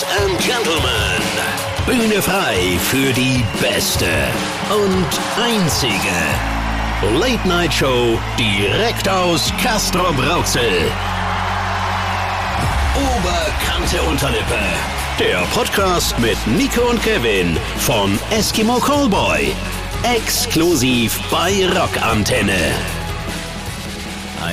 Ladies and Gentlemen, Bühne frei für die beste und einzige Late Night Show direkt aus Castro Brauxel. Oberkante Unterlippe. Der Podcast mit Nico und Kevin von Eskimo Callboy. Exklusiv bei Rockantenne.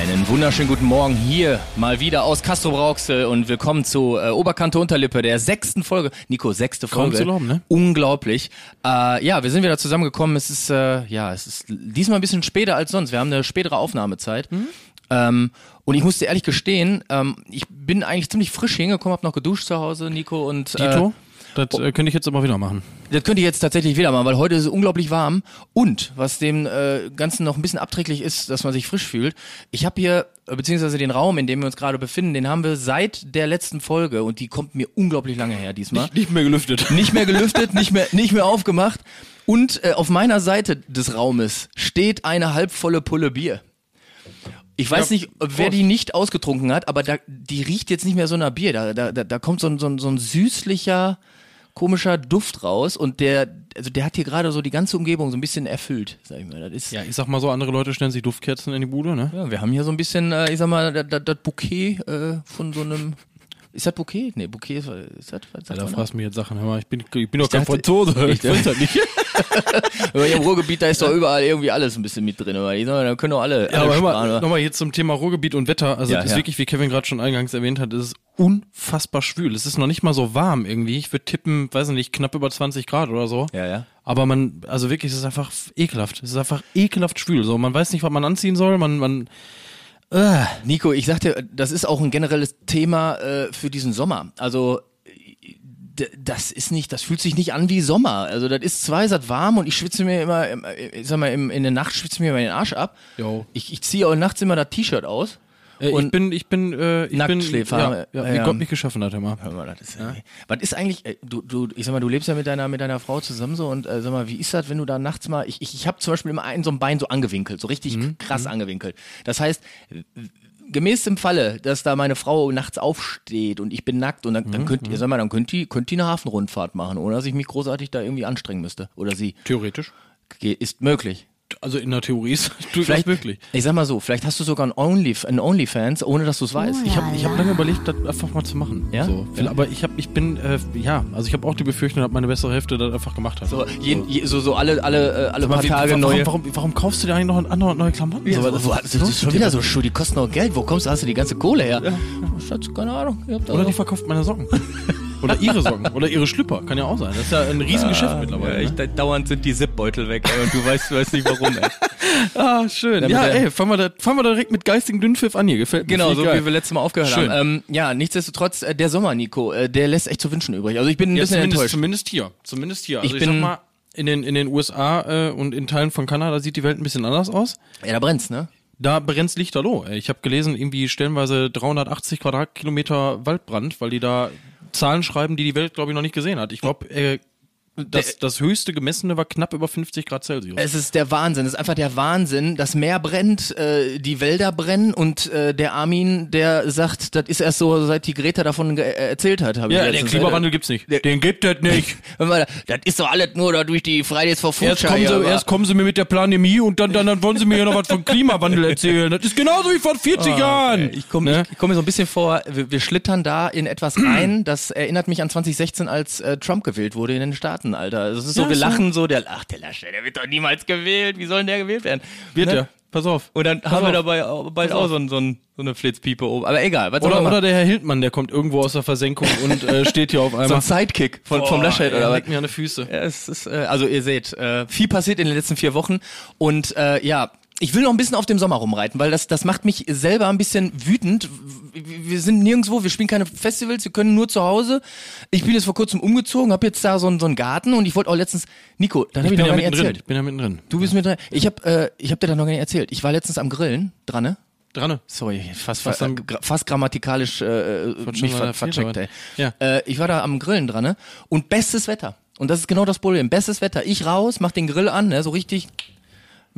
Einen wunderschönen guten Morgen hier mal wieder aus Castro Brauxel und willkommen zu äh, Oberkante Unterlippe, der sechsten Folge. Nico, sechste Folge. zu glauben, ne? Unglaublich. Äh, ja, wir sind wieder zusammengekommen. Es ist, äh, ja, es ist diesmal ein bisschen später als sonst. Wir haben eine spätere Aufnahmezeit. Mhm. Ähm, und ich musste ehrlich gestehen, ähm, ich bin eigentlich ziemlich frisch hingekommen, habe noch geduscht zu Hause, Nico und äh, Dito, das äh, könnte ich jetzt immer wieder machen. das könnte ich jetzt tatsächlich wieder machen, weil heute ist es unglaublich warm. Und was dem äh, Ganzen noch ein bisschen abträglich ist, dass man sich frisch fühlt. Ich habe hier, äh, beziehungsweise den Raum, in dem wir uns gerade befinden, den haben wir seit der letzten Folge und die kommt mir unglaublich lange her diesmal. Nicht mehr gelüftet. Nicht mehr gelüftet, nicht mehr, nicht mehr aufgemacht. Und äh, auf meiner Seite des Raumes steht eine halbvolle Pulle Bier. Ich weiß Ja, nicht, wer die nicht ausgetrunken hat, aber da, die riecht jetzt nicht mehr so nach Bier. Da, da, da, da kommt so ein, so, ein, so ein süßlicher, komischer Duft raus und der, also der hat hier gerade so die ganze Umgebung so ein bisschen erfüllt, sag ich mal. Das ist, Ja, ich sag mal so, andere Leute stellen sich Duftkerzen in die Bude, ne? ja, wir haben hier so ein bisschen, äh, ich sag mal, das, Bouquet äh, von so einem, ist das Bouquet? Nee, Bouquet ist, ist das, was Ja, da fragst du mich jetzt Sachen. Hör mal, ich bin, ich bin doch kein Franzose. ich weiß das nicht. Aber hier im Ruhrgebiet, da ist doch überall irgendwie alles ein bisschen mit drin. Aber die da können doch alle, Ja, alle aber hör mal, nochmal jetzt zum Thema Ruhrgebiet und Wetter. Also Ja, das ist wirklich, wie Kevin gerade schon eingangs erwähnt hat, es ist unfassbar schwül. Es ist noch nicht mal so warm irgendwie. Ich würde tippen, weiß nicht, knapp über 20 Grad oder so. Ja, ja. Aber man, also wirklich, es ist einfach ekelhaft. Es ist einfach ekelhaft schwül. So, man weiß nicht, was man anziehen soll. Man, man, Nico, ich sagte, das ist auch ein generelles Thema äh, für diesen Sommer. Also das ist nicht, das fühlt sich nicht an wie Sommer. Also das ist zwar ist das warm und ich schwitze mir immer, im- ich sag mal, im, in der Nacht schwitze mir immer den Arsch ab. Jo. Ich, ich ziehe auch nachts immer das T-Shirt aus. Äh, ich bin, ich bin, äh, ich bin, Nacktschläfer. ja, ja, wie Ja. Gott mich geschaffen hat, immer. Hör mal, das ist, Was ist eigentlich, äh, du, du, ich sag mal, du lebst ja mit deiner, mit deiner Frau zusammen so und äh, sag mal, wie ist das, wenn du da nachts mal, ich, ich, ich habe zum Beispiel immer ein so ein Bein so angewinkelt, so richtig krass angewinkelt. Das heißt, gemäß dem Falle, dass da meine Frau nachts aufsteht und ich bin nackt und dann, dann könnt ihr, sag mal, dann könnt die, könnt die eine Hafenrundfahrt machen, ohne dass ich mich großartig da irgendwie anstrengen müsste. Oder sie. Theoretisch. Ist möglich. Also in der Theorie ist es durchaus Vielleicht, möglich. ich sag mal so, vielleicht hast du sogar ein Only, ein Onlyfans, ohne dass du es weißt. Ich habe ich hab lange überlegt, das einfach mal zu machen. Ja? So. Ja. Aber ich, hab, ich bin, äh, ja, also ich habe auch die Befürchtung, dass meine bessere Hälfte das einfach gemacht hat. So, je, je, so, so alle, alle, äh, alle paar wie, Tage warum, neue. Warum, warum kaufst du dir eigentlich noch andere neue Klamotten? Ja, So, so, wo, was das, das ist schon wieder so Schuhe, die kosten auch Geld. Wo kommst du, hast du die ganze Kohle her? Oh, Schatz, keine Ahnung. Oder die verkauft meine Socken. Oder ihre Socken. Oder ihre Schlüpper. Kann ja auch sein. Das ist ja ein Riesengeschäft mittlerweile. Ja, ne? da, dauernd sind die Zipbeutel weg ey, und du weißt, du weißt nicht warum. Ey. Ah, schön. Damit Ja, ey, fangen wir, da, fangen wir direkt mit geistigen Dünnpfiff an hier. Gefällt mir. Genau, so geil. wie wir letztes Mal aufgehört Schön. haben. Ähm, ja, nichtsdestotrotz, äh, der Sommer, Nico, äh, der lässt echt zu wünschen übrig. Also ich bin ein Ja, bisschen zumindest, enttäuscht. zumindest hier. Zumindest hier. Also Ich ich, bin- sag mal, in den, in den USA äh, und in Teilen von Kanada sieht die Welt ein bisschen anders aus. Ja, da brennt's, ne? Da brennt's lichterloh. Ich habe gelesen, irgendwie stellenweise 380 Quadratkilometer Waldbrand, weil die da Zahlen schreiben, die die Welt, glaube ich, noch nicht gesehen hat. Ich glaube, äh, das, das höchste gemessene war knapp über 50 Grad Celsius. Es ist der Wahnsinn. Es ist einfach der Wahnsinn. Das Meer brennt, äh, die Wälder brennen und äh, der Armin, der sagt, das ist erst so, seit die Greta davon äh, erzählt hat. ja, letztens- Klimawandel gibt's nicht. Der- Den gibt es nicht. Das ist doch alles nur durch die Fridays for Erst Future. kommen, hier, sie, erst kommen sie mir mit der Pandemie und dann, dann, dann wollen sie mir ja noch was vom Klimawandel erzählen. Das ist genauso wie vor 40 Jahren. Ich komme Ne? ich, ich komm mir so ein bisschen vor, wir, wir schlittern da in etwas rein, das erinnert mich an 2016, als äh, Trump gewählt wurde in den Staaten, Alter. Das ist so, Ja, wir so. lachen so, der, ach, der Laschet, der wird doch niemals gewählt, wie soll denn der gewählt werden? Wird Ne? ja. Pass auf. Und dann Pass haben wir auf. dabei auch, bald auch so, ein, so, ein, so eine Flitzpiepe oben. Aber egal, was Oder, oder der Herr Hildmann, der kommt irgendwo aus der Versenkung und äh, steht hier auf so einmal. ein Sidekick von, vom Laschet oder was? Mir an die Füße. Ja, es ist, äh, also ihr seht, äh, viel passiert in den letzten vier Wochen und äh, ja, ich will noch ein bisschen auf dem Sommer rumreiten, weil das, das macht mich selber ein bisschen wütend. Wir sind nirgendwo, wir spielen keine Festivals, wir können nur zu Hause. Ich bin jetzt vor kurzem umgezogen, habe jetzt da so einen, so einen Garten und ich wollte auch letztens, Nico, dann habe Ich ich, bin noch ja gar nicht mittendrin. erzählt. Ich bin ja mittendrin. Du bist mit dran. Ich habe äh, ich hab dir da noch gar nicht erzählt. Ich war letztens am Grillen, dran, ne? Dran. Sorry, fast, fast, dann- gra fast grammatikalisch äh, schon mich ver vercheckt, ey. Ja. Äh, ich war da am Grillen dran, ne? Und bestes Wetter. Und das ist genau das Problem. Bestes Wetter. Ich raus, mach den Grill an, ne? So richtig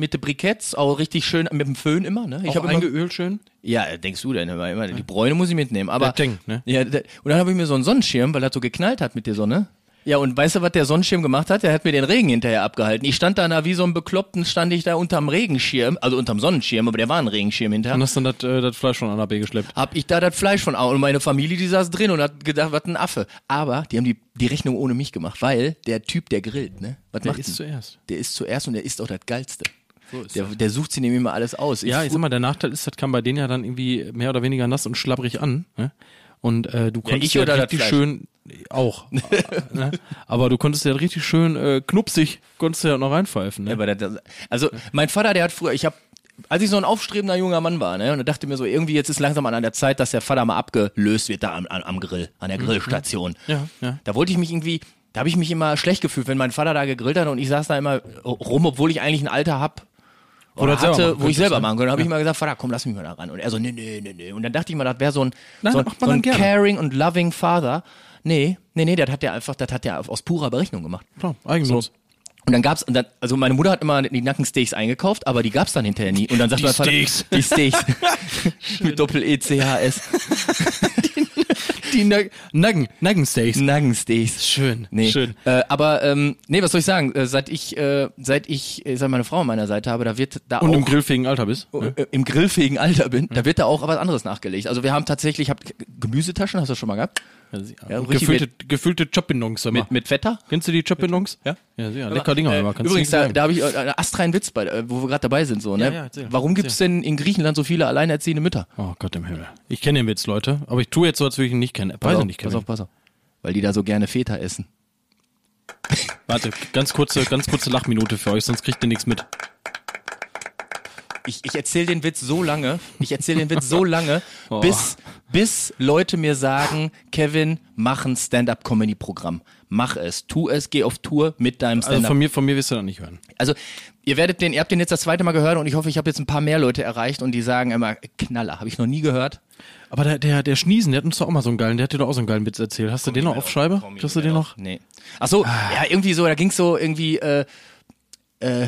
mit den Briketts, auch richtig schön mit dem Föhn immer, ne? Ich habe immer, eingeölt schön. ja, denkst du denn, immer, immer, die Bräune muss ich mitnehmen, aber Der denkt, ne? ja, und dann habe ich mir so einen Sonnenschirm, weil das so geknallt hat mit der Sonne. Ja, und weißt du, was der Sonnenschirm gemacht hat? Der hat mir den Regen hinterher abgehalten. Ich stand da na, wie so ein Bekloppten, stand ich da unterm Regenschirm, also unterm Sonnenschirm, aber der war ein Regenschirm hinterher. Und hast dann das, äh, das Fleisch von A nach B geschleppt. hab ich da das Fleisch von A und meine Familie, die saß drin und hat gedacht, was ein Affe. Aber die haben die, die Rechnung ohne mich gemacht, weil der Typ, der grillt, ne? Was Der macht ist denn? zuerst. Der ist zuerst und der ist auch das Geilste. So Der, der sucht sich nämlich immer alles aus. Ja, ich sag mal, der Nachteil ist, das kam bei denen ja dann irgendwie mehr oder weniger nass und schlabbrig an. Ne? Und äh, du konntest ich ja, das richtig Fleisch? schön auch. ne? Aber du konntest ja richtig schön äh, knupsig, konntest ja noch reinpfeifen. Ne? Ja, das, also mein Vater, der hat früher, ich habe, als ich so ein aufstrebender junger Mann war, ne, und da dachte mir so, irgendwie jetzt ist langsam an der Zeit, dass der Vater mal abgelöst wird da am, am, am Grill, an der Grillstation. Ja, ja. Da wollte ich mich irgendwie, da habe ich mich immer schlecht gefühlt, wenn mein Vater da gegrillt hat und ich saß da immer rum, obwohl ich eigentlich ein Alter hab. Oder selber hatte, machen wo ich selber ne? machen könnte. Habe ich immer gesagt, Vater, komm, lass mich mal da ran. Und er so, nee, nee, nee, nee. Und dann dachte ich mal, das wäre so ein, Nein, so ein, so ein caring und loving Father. Nee, nee, nee, das hat der einfach, das hat der aus purer Berechnung gemacht. Klar, eigenlos. Und dann gab's, und dann, also meine Mutter hat immer die Nackensteaks eingekauft, aber die gab's dann hinterher nie. Und dann sagt Die mein Vater, Steaks. die Steaks. Mit Doppel E C H S. Die Nug Nuggen, Nuggensteaks. Nuggensteaks. Schön, Nee. schön. Äh, aber ähm, nee, was soll ich sagen? Äh, seit ich, äh, seit ich, äh, seit meine Frau an meiner Seite habe, da wird da Und auch im grillfähigen Alter bist. Ne? äh, im grillfähigen Alter bin, da wird da auch was anderes nachgelegt. Also wir haben tatsächlich, habt Gemüsetaschen, hast du das schon mal gehabt? Ja, Und richtig gefüllte, gefüllte Chopinons. Mit, mit Feta? Kennst du die Chopinons? Ja. Ja, ja lecker Dinger. Äh, kannst du übrigens, da, da habe ich äh, einen astreinen Witz, bei, äh, wo wir gerade dabei sind. So, ne? Ja, ja, erzähl. Warum gibt es denn in Griechenland so viele alleinerziehende Mütter? Oh Gott im Himmel. Ich kenne den Witz, Leute. Aber ich tue jetzt so, als würde ich ihn nicht kennen. Weiß ich nicht, pass auf, pass auf. Weil die da so gerne Feta essen. Warte, ganz kurze, ganz kurze Lachminute für euch, sonst kriegt ihr nichts mit. Ich, ich erzähle den Witz so lange, ich erzähle den Witz so lange, Oh. bis, bis Leute mir sagen, Kevin, mach ein Stand-up-Comedy-Programm. Mach es, tu es, geh auf Tour mit deinem Also Stand-up. von mir, von mir wirst du das nicht hören. Also, ihr werdet den, ihr habt den jetzt das zweite Mal gehört und ich hoffe, ich habe jetzt ein paar mehr Leute erreicht und die sagen immer, Knaller, habe ich noch nie gehört. Aber der, der, der Schniesen, der hat uns doch auch mal so einen geilen, der hat dir doch auch so einen geilen Witz erzählt. Hast du den noch auf Scheibe? Hast du den noch? Nee. Ach so, ja, irgendwie so, da ging's so irgendwie, äh, äh,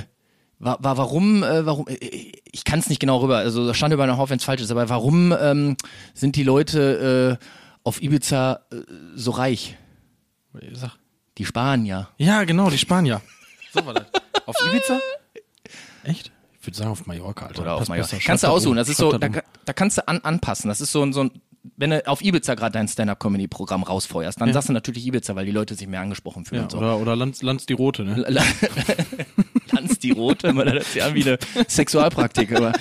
war, war warum, äh, warum, äh, ich kann es nicht genau rüber, also da stand über einen Haufen, wenn es falsch ist, aber warum ähm, sind die Leute äh, auf Ibiza äh, so reich? Sag. Die Spanier. Ja, genau, die Spanier. So war das. Auf Ibiza? Echt? Ich würde sagen auf Mallorca, Alter. Oder auf Passt Mallorca. Kannst du aussuchen, das ist so, da, da kannst du an, anpassen. Das ist so ein, so ein wenn du auf Ibiza gerade dein Stand-Up-Comedy-Programm rausfeuerst, dann sagst du natürlich Ibiza, weil die Leute sich mehr angesprochen fühlen. Ja, so. oder, oder Lanz, Lanz die Rote, ne? Die Rote, man hört das ja an wie eine Sexualpraktik, aber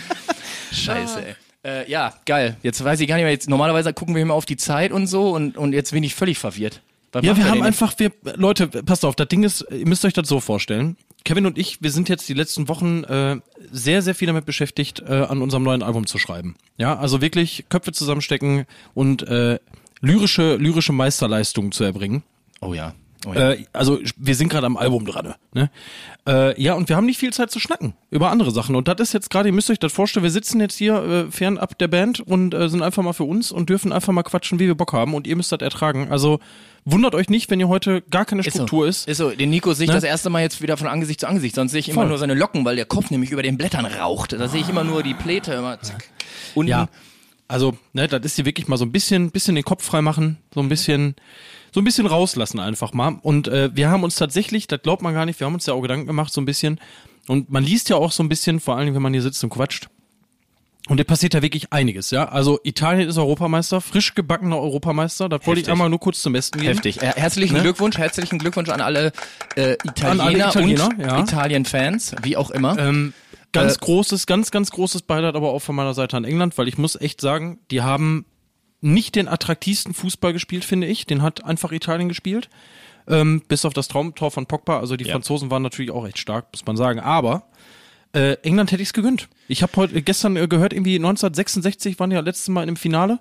scheiße, ey. Äh, ja, geil. Jetzt weiß ich gar nicht mehr, jetzt, normalerweise gucken wir immer auf die Zeit und so und, und jetzt bin ich völlig verwirrt. Was Ja, wir haben einfach, wir, Leute, passt auf, das Ding ist, ihr müsst euch das so vorstellen. Kevin und ich, wir sind jetzt die letzten Wochen äh, sehr, sehr viel damit beschäftigt, äh, an unserem neuen Album zu schreiben. Ja, also wirklich Köpfe zusammenstecken und äh, lyrische, lyrische Meisterleistungen zu erbringen. Oh ja. Oh ja. Äh, also wir sind gerade am Album dran. Ne? Äh, ja, und wir haben nicht viel Zeit zu schnacken über andere Sachen. Und das ist jetzt gerade, ihr müsst euch das vorstellen, wir sitzen jetzt hier äh, fernab der Band und äh, sind einfach mal für uns und dürfen einfach mal quatschen, wie wir Bock haben. Und ihr müsst das ertragen. Also wundert euch nicht, wenn ihr heute gar keine Struktur ist. Ist so, den Nico sehe ich Ne? das erste Mal jetzt wieder von Angesicht zu Angesicht, sonst sehe ich immer Voll. nur seine Locken, weil der Kopf nämlich über den Blättern raucht. Da sehe ich immer nur die Pläte, immer zack. Unten. Ja, also, ne, das ist hier wirklich mal so ein bisschen, bisschen den Kopf frei machen, so ein bisschen, so ein bisschen rauslassen einfach mal. Und äh, wir haben uns tatsächlich, das glaubt man gar nicht, wir haben uns ja auch Gedanken gemacht, so ein bisschen. Und man liest ja auch so ein bisschen, vor allem wenn man hier sitzt und quatscht. Und da passiert ja wirklich einiges, ja. Also Italien ist Europameister, frisch gebackener Europameister. Das wollte ich einmal nur kurz zum Besten geben. Heftig. Herzlichen Glückwunsch, herzlichen Glückwunsch an alle äh, Italiener, alle Italiener, und ja. Italien-Fans, wie auch immer. Ähm, ganz Äh, großes, ganz, ganz großes Beileid aber auch von meiner Seite an England, weil ich muss echt sagen, die haben nicht den attraktivsten Fußball gespielt, finde ich. Den hat einfach Italien gespielt. Ähm, bis auf das Traumtor von Pogba. Also die Ja. Franzosen waren natürlich auch echt stark, muss man sagen. Aber äh, England hätte ich's gegönnt. Ich habe heute gestern äh, gehört, irgendwie 1966 waren die ja letztes Mal im Finale.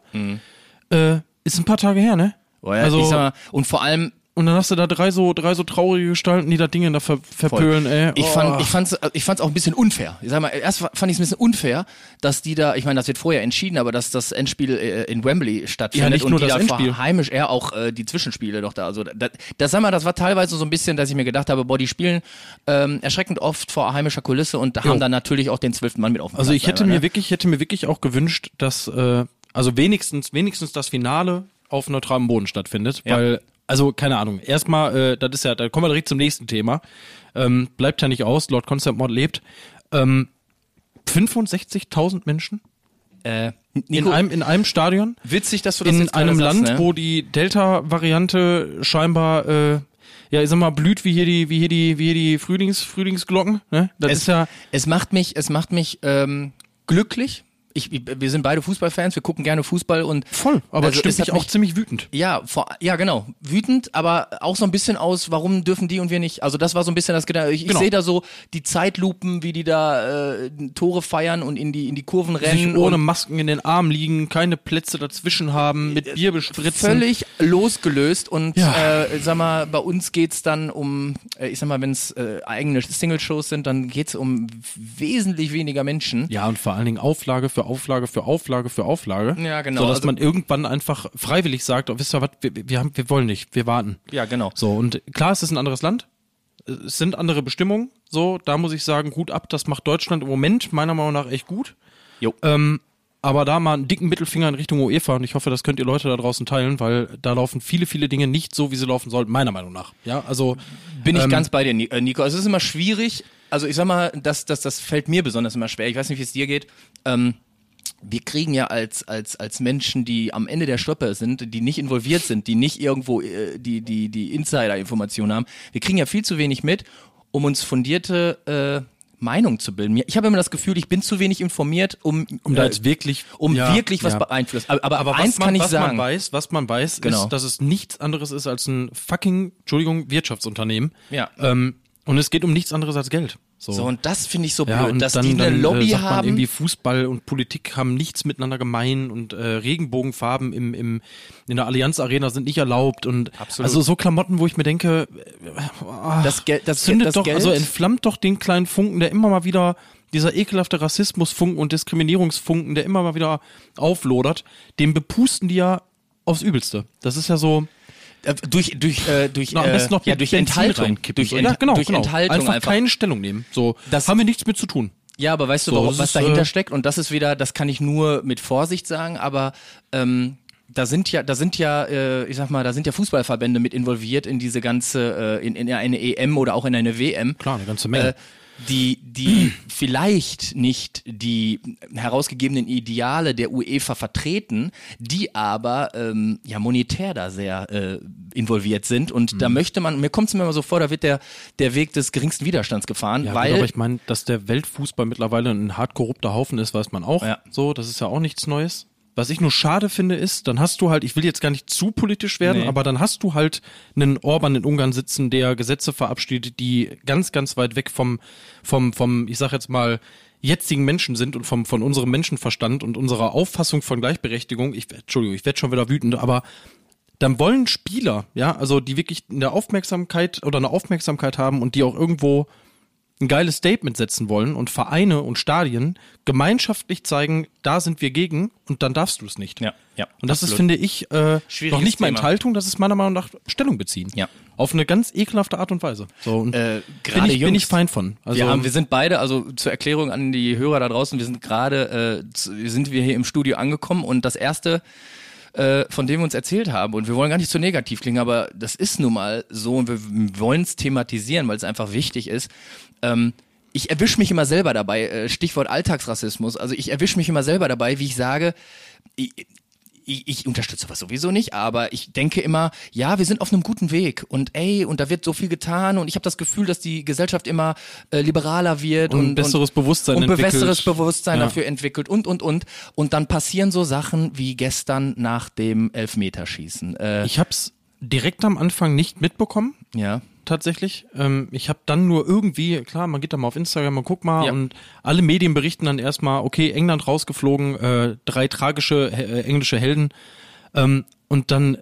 Äh, ist ein paar Tage her, ne? Mhm. Boah, ja, also ich mal, und vor allem, und dann hast du da drei so, drei so traurige Gestalten, die da Dinge da ver verpölen, ey. Ich Oh. fand, ich fand's, ich fand's auch ein bisschen unfair. Ich sag mal, erst fand ich es ein bisschen unfair, dass die da, ich meine, das wird vorher entschieden, aber dass das Endspiel äh, in Wembley stattfindet Ja, nicht und nur die das da Endspiel. heimisch eher auch äh, die Zwischenspiele doch da. Also das, das sag mal, das war teilweise so ein bisschen, dass ich mir gedacht habe, boah, die spielen ähm, erschreckend oft vor heimischer Kulisse und Jo. haben dann natürlich auch den zwölften Mann mit auf dem Also Platz ich hätte einmal, mir ne? wirklich, hätte mir wirklich auch gewünscht, dass äh, also wenigstens, wenigstens das Finale auf neutralem Boden stattfindet, Ja. weil also keine Ahnung. Erstmal, äh, das ist ja, da kommen wir direkt zum nächsten Thema. Ähm, bleibt ja nicht aus. Lord Constant Mod lebt. Ähm, 65.000 Menschen äh, in Nico, einem in einem Stadion witzig, dass du das in einem Land, ne? wo die Delta-Variante scheinbar äh, ja, ich sag mal, blüht wie hier die, wie hier die, wie hier die Frühlings, Frühlingsglocken. Ne? Das es, ist ja, es macht mich, es macht mich ähm, glücklich. Ich, wir sind beide Fußballfans, wir gucken gerne Fußball und voll, aber Also, es stimmt es mich auch ziemlich wütend. Ja, vor, ja, genau. Wütend, aber auch so ein bisschen aus, warum dürfen die und wir nicht? Also das war so ein bisschen das Gedanke. Ich, ich Genau. sehe da so die Zeitlupen, wie die da äh, Tore feiern und in die in die Kurven sich rennen ohne und Masken in den Armen liegen, keine Plätze dazwischen haben, mit Bier bespritzen. völlig losgelöst und Ja. äh, sag mal, bei uns geht's dann um, äh, ich sag mal, wenn es äh, eigene Single-Shows sind, dann geht's um wesentlich weniger Menschen. Ja, und vor allen Dingen Auflage für Auflage für Auflage für Auflage. Ja, genau. So dass Also- man irgendwann einfach freiwillig sagt, oh, wisst ihr was, wir, wir, haben, wir wollen nicht, wir warten. Ja, genau. So, und klar, es ist ein anderes Land. Es sind andere Bestimmungen. So, da muss ich sagen, gut ab, das macht Deutschland im Moment meiner Meinung nach echt gut. Jo. Ähm, aber da mal einen dicken Mittelfinger in Richtung UEFA und ich hoffe, das könnt ihr Leute da draußen teilen, weil da laufen viele, viele Dinge nicht so, wie sie laufen sollten, meiner Meinung nach. Ja, also Bin ich ähm, ganz bei dir, äh, Nico. Also es ist immer schwierig. Also ich sag mal, das, das, das fällt mir besonders immer schwer. Ich weiß nicht, wie es dir geht. Ähm, wir kriegen ja als, als, als Menschen, die am Ende der Schrippe sind, die nicht involviert sind, die nicht irgendwo äh, die, die, die Insider-Informationen haben, wir kriegen ja viel zu wenig mit, um uns fundierte äh, Meinung zu bilden. Ich habe immer das Gefühl, ich bin zu wenig informiert, um, um da äh, jetzt wirklich, um ja, wirklich was ja. beeinflusst. Aber, aber, Aber eins was man, kann ich was sagen. man weiß, was man weiß, Genau. ist, dass es nichts anderes ist als ein fucking, Entschuldigung, Wirtschaftsunternehmen. Ja. Ähm, und es geht um nichts anderes als Geld. So. so, und das finde ich so ja, blöd, und dass dann, die eine dann, Lobby äh, sagt man haben. irgendwie Fußball und Politik haben nichts miteinander gemein und äh, Regenbogenfarben im, im, in der Allianz Arena sind nicht erlaubt und Absolut. also so Klamotten, wo ich mir denke, äh, ah, Das Geld- das- zündet das doch, Geld- also entflammt doch den kleinen Funken, der immer mal wieder dieser ekelhafte Rassismusfunken und Diskriminierungsfunken, der immer mal wieder auflodert, den bepusten die ja aufs Übelste. Das ist ja so, Äh, durch durch äh, durch na, am äh, besten noch ja, durch Benzin Enthaltung durch. Ent genau, durch genau. Enthaltung einfach, einfach, keine Stellung nehmen. So, Das- haben wir nichts mit zu tun. ja aber weißt du So, warum, was ist, dahinter äh, steckt und das ist wieder das kann ich nur mit Vorsicht sagen aber ähm, da sind ja, da sind ja, äh, ich sag mal, da sind ja Fußballverbände mit involviert in diese ganze, äh, in, in eine EM oder auch in eine WM. Klar, eine ganze Menge. Äh, die, die vielleicht nicht die herausgegebenen Ideale der UEFA vertreten, die aber ähm, ja monetär da sehr äh, involviert sind. Und Mhm. da möchte man, mir kommt es mir immer so vor, da wird der, der Weg des geringsten Widerstands gefahren, Ja, weil gut, aber ich meine, dass der Weltfußball mittlerweile ein hart korrupter Haufen ist, weiß man auch. Ja. So, das ist ja auch nichts Neues. Was ich nur schade finde, ist, dann hast du halt, ich will jetzt gar nicht zu politisch werden, Nee. aber dann hast du halt einen Orban in Ungarn sitzen, der Gesetze verabschiedet, die ganz, ganz weit weg vom, vom, vom, ich sag jetzt mal, jetzigen Menschen sind und vom, von unserem Menschenverstand und unserer Auffassung von Gleichberechtigung. Ich, Entschuldigung, ich werde schon wieder wütend, aber dann wollen Spieler, ja, also die wirklich eine Aufmerksamkeit oder eine Aufmerksamkeit haben und die auch irgendwo ein geiles Statement setzen wollen und Vereine und Stadien gemeinschaftlich zeigen, da sind wir gegen und dann darfst du es nicht. Ja, ja, Und das ist, absolut. finde ich, äh, noch nicht mal. Enthaltung, das ist meiner Meinung nach Stellung beziehen. Ja. Auf eine ganz ekelhafte Art und Weise. So, und Äh, bin, gerade ich, bin ich fein von. Also, wir, haben, wir sind beide, also zur Erklärung an die Hörer da draußen, wir sind gerade, äh, sind wir hier im Studio angekommen und das erste, äh, von dem wir uns erzählt haben, und wir wollen gar nicht zu negativ klingen, aber das ist nun mal so und wir wollen es thematisieren, weil es einfach wichtig ist. Ähm, ich erwische mich immer selber dabei, äh, Stichwort Alltagsrassismus, also ich erwische mich immer selber dabei, wie ich sage, ich, ich, ich unterstütze was sowieso nicht, aber ich denke immer, ja, wir sind auf einem guten Weg und ey, und da wird so viel getan und ich habe das Gefühl, dass die Gesellschaft immer äh, liberaler wird Und und, besseres Bewusstsein und entwickelt. besseres Bewusstsein Ja. dafür entwickelt und und und und dann passieren so Sachen wie gestern nach dem Elfmeterschießen. Äh, ich habe es direkt am Anfang nicht mitbekommen. Ja. tatsächlich. Ähm, ich habe dann nur irgendwie, klar, man geht da mal auf Instagram, man guckt mal Ja. und alle Medien berichten dann erstmal, okay, England rausgeflogen, äh, drei tragische äh, englische Helden. Ähm, und dann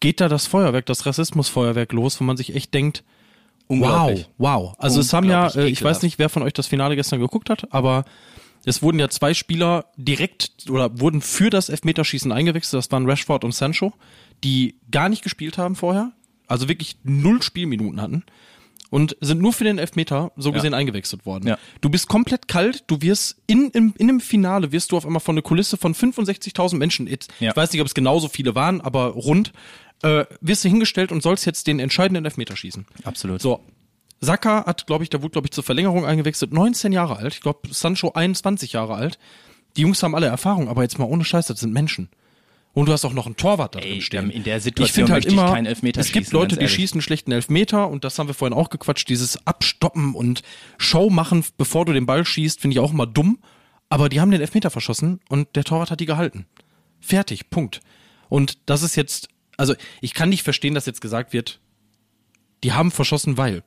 geht da das Feuerwerk, das Rassismusfeuerwerk los, wo man sich echt denkt, wow, wow. Also es haben ja, äh, ich weiß nicht, wer von euch das Finale gestern geguckt hat, aber es wurden ja zwei Spieler direkt oder wurden für das Elfmeterschießen eingewechselt. Das waren Rashford und Sancho, die gar nicht gespielt haben vorher, also wirklich null Spielminuten hatten und sind nur für den Elfmeter so gesehen eingewechselt worden. Ja. Du bist komplett kalt, du wirst in, in, in dem Finale wirst du auf einmal von einer Kulisse von 65.000 Menschen, jetzt, Ja. ich weiß nicht, ob es genauso viele waren, aber rund, äh, wirst du hingestellt und sollst jetzt den entscheidenden Elfmeter schießen. Absolut. So. Saka hat, glaube ich, der wurde, glaube ich, zur Verlängerung eingewechselt, 19 Jahre alt. Ich glaube, Sancho 21 Jahre alt. Die Jungs haben alle Erfahrung, aber jetzt mal ohne Scheiß, das sind Menschen. Und du hast auch noch einen Torwart da Ey, drin stehen. in der ich Situation finde halt ich immer, keinen Elfmeter es gibt schießen, Leute, die schießen schlechten Elfmeter und das haben wir vorhin auch gequatscht, dieses Abstoppen und Show machen, bevor du den Ball schießt, finde ich auch immer dumm. Aber die haben den Elfmeter verschossen und der Torwart hat die gehalten. Fertig, Punkt. Und das ist jetzt, also ich kann nicht verstehen, dass jetzt gesagt wird, die haben verschossen, weil.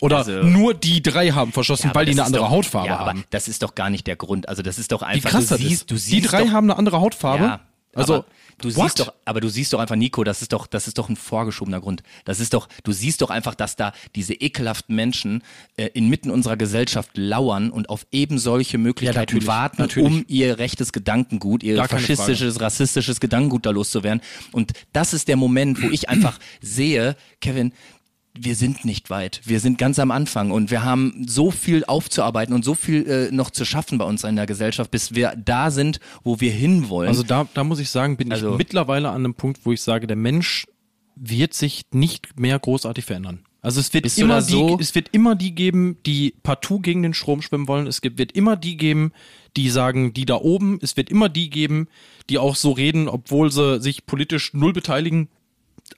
Oder Also- nur die drei haben verschossen, Ja, aber weil die das eine andere doch, Hautfarbe ja, aber haben. das ist doch gar nicht der Grund. Also das ist doch Wie einfach, krass du das siehst, ist. du die siehst drei doch, haben eine andere Hautfarbe. Ja, also, aber du what? siehst doch, aber du siehst doch einfach, Nico, das ist doch, das ist doch ein vorgeschobener Grund. Das ist doch, du siehst doch einfach, dass da diese ekelhaften Menschen äh, inmitten unserer Gesellschaft lauern und auf eben solche Möglichkeiten natürlich, warten, natürlich. um ihr rechtes Gedankengut, ihr Gar faschistisches, rassistisches Gedankengut da loszuwerden. Und das ist der Moment, wo ich einfach sehe, Kevin, wir sind nicht weit. Wir sind ganz am Anfang und wir haben so viel aufzuarbeiten und so viel äh, noch zu schaffen bei uns in der Gesellschaft, bis wir da sind, wo wir hinwollen. Also da, da muss ich sagen, bin Also- ich mittlerweile an einem Punkt, wo ich sage, der Mensch wird sich nicht mehr großartig verändern. Also es wird immer da so? die, es wird immer die geben, die partout gegen den Strom schwimmen wollen. Es gibt, wird immer die geben, die sagen, die da oben. Es wird immer die geben, die auch so reden, obwohl sie sich politisch null beteiligen.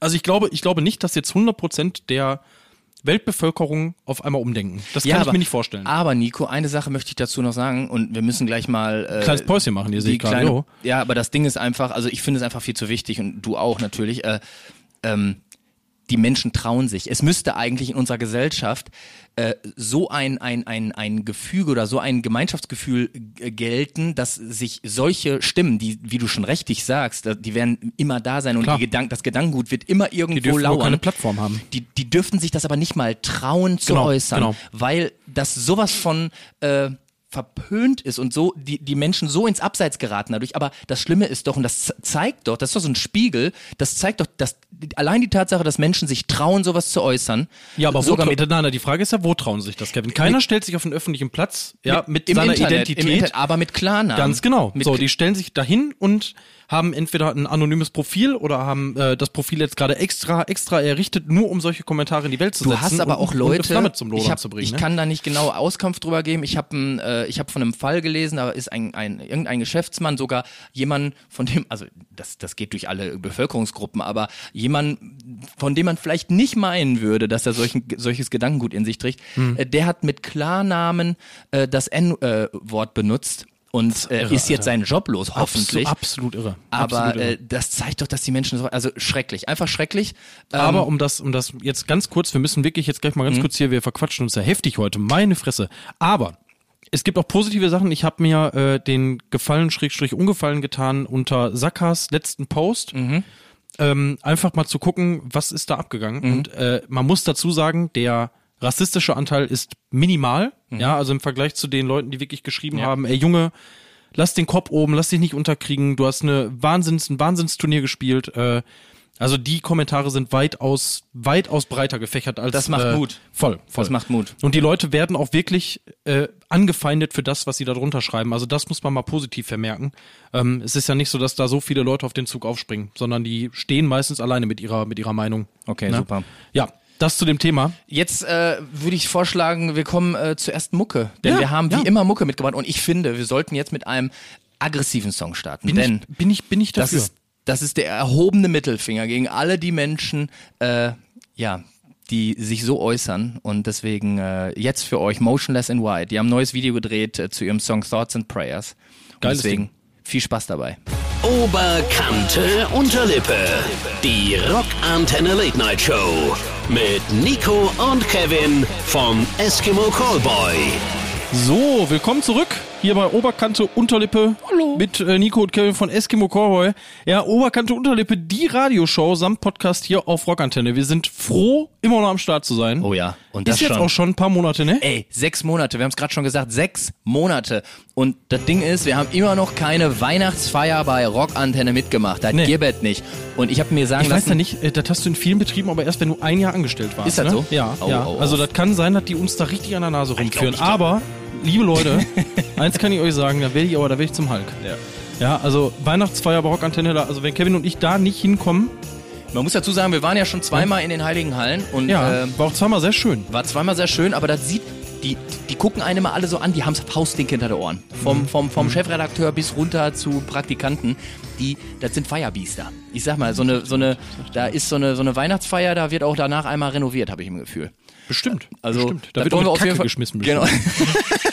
Also ich glaube, ich glaube nicht, dass jetzt 100% der Weltbevölkerung auf einmal umdenken. Das kann ich aber, mir nicht vorstellen. Aber Nico, eine Sache möchte ich dazu noch sagen und wir müssen gleich mal äh, Kleines Päuschen machen, ihr seht die gerade. ja, aber das Ding ist einfach, also ich finde es einfach viel zu wichtig und du auch natürlich. Äh, ähm, die Menschen trauen sich. Es müsste eigentlich in unserer Gesellschaft äh, so ein, ein, ein, ein Gefüge oder so ein Gemeinschaftsgefühl g- gelten, dass sich solche Stimmen, die, wie du schon richtig sagst, da- die werden immer da sein und Klar. die Gedank das Gedankengut wird immer irgendwo dürfen nur lauern. keine Plattform haben. Die, die dürften sich das aber nicht mal trauen zu Genau, äußern, genau. weil das sowas von äh, verpönt ist und so die, die Menschen so ins Abseits geraten dadurch. Aber das Schlimme ist doch, und das ze- zeigt doch, das ist doch so ein Spiegel, das zeigt doch, dass allein die Tatsache, dass Menschen sich trauen, sowas zu äußern. Ja, aber wo sogar mit, nein, nein, die Frage ist ja, wo trauen sich das, Kevin? Keiner stellt sich auf einen öffentlichen Platz, ja, mit, im seiner Internet, Identität. Internet, aber mit Klarnamen. Ganz genau. Mit, so, die stellen sich dahin und haben entweder ein anonymes Profil oder haben äh, das Profil jetzt gerade extra extra errichtet, nur um solche Kommentare in die Welt zu Du setzen. hast aber und, auch Leute, Flamme zum Lodern ich, hab, zu bringen. ich ne? kann da nicht genau Auskunft drüber geben. Ich habe äh, ich hab von einem Fall gelesen, da ist ein, ein irgendein Geschäftsmann sogar jemand von dem, also das das geht durch alle Bevölkerungsgruppen, aber jemand von dem man vielleicht nicht meinen würde, dass er solchen, solches Gedankengut in sich trägt, Hm. äh, der hat mit Klarnamen äh, das N-Wort benutzt und äh, irre, ist jetzt Alter. seinen Job los, hoffentlich. Absolut, absolut irre. aber absolut irre. äh, das zeigt doch, dass die Menschen so, also schrecklich, einfach schrecklich. Ähm, Aber um das, um das jetzt ganz kurz, wir müssen wirklich jetzt gleich mal Mhm. ganz kurz hier, wir verquatschen uns ja heftig heute, meine Fresse. Aber es gibt auch positive Sachen. Ich habe mir äh, den Gefallen, Schrägstrich, Ungefallen getan unter Sakas letzten Post. Mhm. Ähm, einfach mal zu gucken, was ist da abgegangen. Mhm. Und äh, man muss dazu sagen, der rassistische Anteil ist minimal. Ja, also im Vergleich zu den Leuten, die wirklich geschrieben Mhm. Ja. haben, ey Junge, lass den Kopf oben, lass dich nicht unterkriegen, du hast eine Wahnsinns, ein Wahnsinnsturnier gespielt. Äh, also die Kommentare sind weitaus, weitaus breiter gefächert als Das macht äh, Mut. Voll, voll. Das macht Mut. Und die Leute werden auch wirklich äh, angefeindet für das, was sie da drunter schreiben. Also das muss man mal positiv vermerken. Ähm, es ist ja nicht so, dass da so viele Leute auf den Zug aufspringen, sondern die stehen meistens alleine mit ihrer, mit ihrer Meinung. Okay, Ne? super. Ja, das zu dem Thema. Jetzt äh, würde ich vorschlagen, wir kommen äh, zuerst Mucke. Denn Ja, wir haben wie ja. immer Mucke mitgebracht und ich finde, wir sollten jetzt mit einem aggressiven Song starten. Bin denn ich, bin ich, bin ich das dafür. ist, das ist der erhobene Mittelfinger gegen alle die Menschen, äh, ja, die sich so äußern. Und deswegen äh, jetzt für euch Motionless in White. Die haben ein neues Video gedreht äh, zu ihrem Song Thoughts and Prayers. Und Geiles deswegen Ding. Viel Spaß dabei. Oberkante Unterlippe. Die Rockantenne Late Night Show. Mit Nico und Kevin vom Eskimo Callboy. So, willkommen zurück hier bei Oberkante Unterlippe Hallo. mit äh, Nico und Kevin von Eskimo Cowboy. Ja, Oberkante Unterlippe, die Radioshow samt Podcast hier auf Rockantenne. Wir sind froh, immer noch am Start zu sein. Oh ja, und das Ist jetzt schon. auch schon ein paar Monate, ne? Ey, sechs Monate, wir haben es gerade schon gesagt, sechs Monate. Und das Ding ist, wir haben immer noch keine Weihnachtsfeier bei Rockantenne mitgemacht. Das Nee. gibt nicht. Und ich habe mir sagen Ich weiß lassen, ja nicht, äh, das hast du in vielen Betrieben, aber erst wenn du ein Jahr angestellt warst. Ist das ne? so? Ja, Oh, ja. oh, oh. Also das kann sein, dass die uns da richtig an der Nase rumführen. aber, liebe Leute, eins kann ich euch sagen, da werde ich aber, da werde ich zum Hulk. Ja. Ja, also Weihnachtsfeier bei Rockantenne, also wenn Kevin und ich da nicht hinkommen, man muss dazu sagen, wir waren ja schon zweimal in den Heiligen Hallen und ja, ähm, war auch zweimal sehr schön. war zweimal sehr schön, aber das sieht, die, die gucken einen immer alle so an, die haben Faustding hinter den Ohren. Mhm. Vom, vom, vom Chefredakteur bis runter zu Praktikanten, die, das sind Feierbiester. Ich sag mal, so eine, so eine, da ist so eine, so eine Weihnachtsfeier, da wird auch danach einmal renoviert, habe ich im Gefühl. Bestimmt. Also, bestimmt. Da wird auch wir auf jeden Fall- geschmissen. Genau.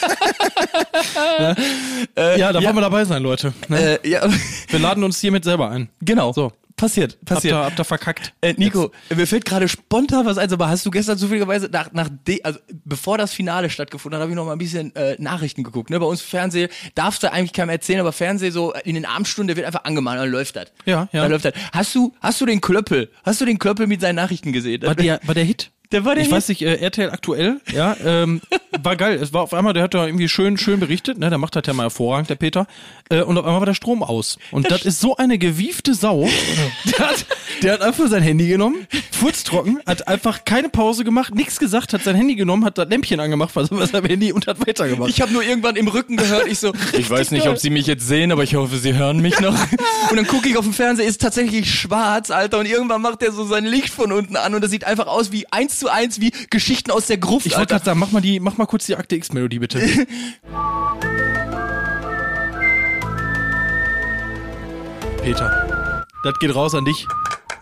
ja, da wollen wir dabei sein, Leute. Ne? äh, ja, Wir laden uns hiermit selber ein. genau. So. Passiert, Habt passiert. ihr, habt ihr verkackt. Äh, Nico, mir fällt gerade spontan was ein, aber hast du gestern zufälligerweise nach, nach de, also bevor das Finale stattgefunden hat, habe ich noch mal ein bisschen äh, Nachrichten geguckt. Ne? Bei uns Fernsehen darfst du eigentlich keinem erzählen, aber Fernsehen so in den Abendstunden, der wird einfach angemacht, dann läuft das. Ja, ja. Dann läuft das. Hast du, hast du den Klöppel? Hast du den Klöppel mit seinen Nachrichten gesehen? War der, war der Hit? Der war der ich weiß nicht, äh, RTL aktuell, ja, ähm, war geil. Es war auf einmal, der hat da irgendwie schön, schön berichtet, ne, der macht das ja mal hervorragend, der Peter. Äh, und auf einmal war der Strom aus. Und das ist so eine gewiefte Sau. der, hat, der hat einfach sein Handy genommen, furztrocken, hat einfach keine Pause gemacht, nichts gesagt, hat sein Handy genommen, hat das Lämpchen angemacht, was was am Handy und hat weitergemacht. Ich habe nur irgendwann im Rücken gehört, ich so, ich weiß nicht, ob Sie mich jetzt sehen, aber ich hoffe, Sie hören mich noch. Und dann gucke ich auf dem Fernseher, ist tatsächlich schwarz, Alter, und irgendwann macht er so sein Licht von unten an und das sieht einfach aus wie eins zu eins wie Geschichten aus der Gruft, ich wollte gerade sagen, mach mal die, mach mal kurz die Akte X-Melodie bitte. Peter, das geht raus an dich.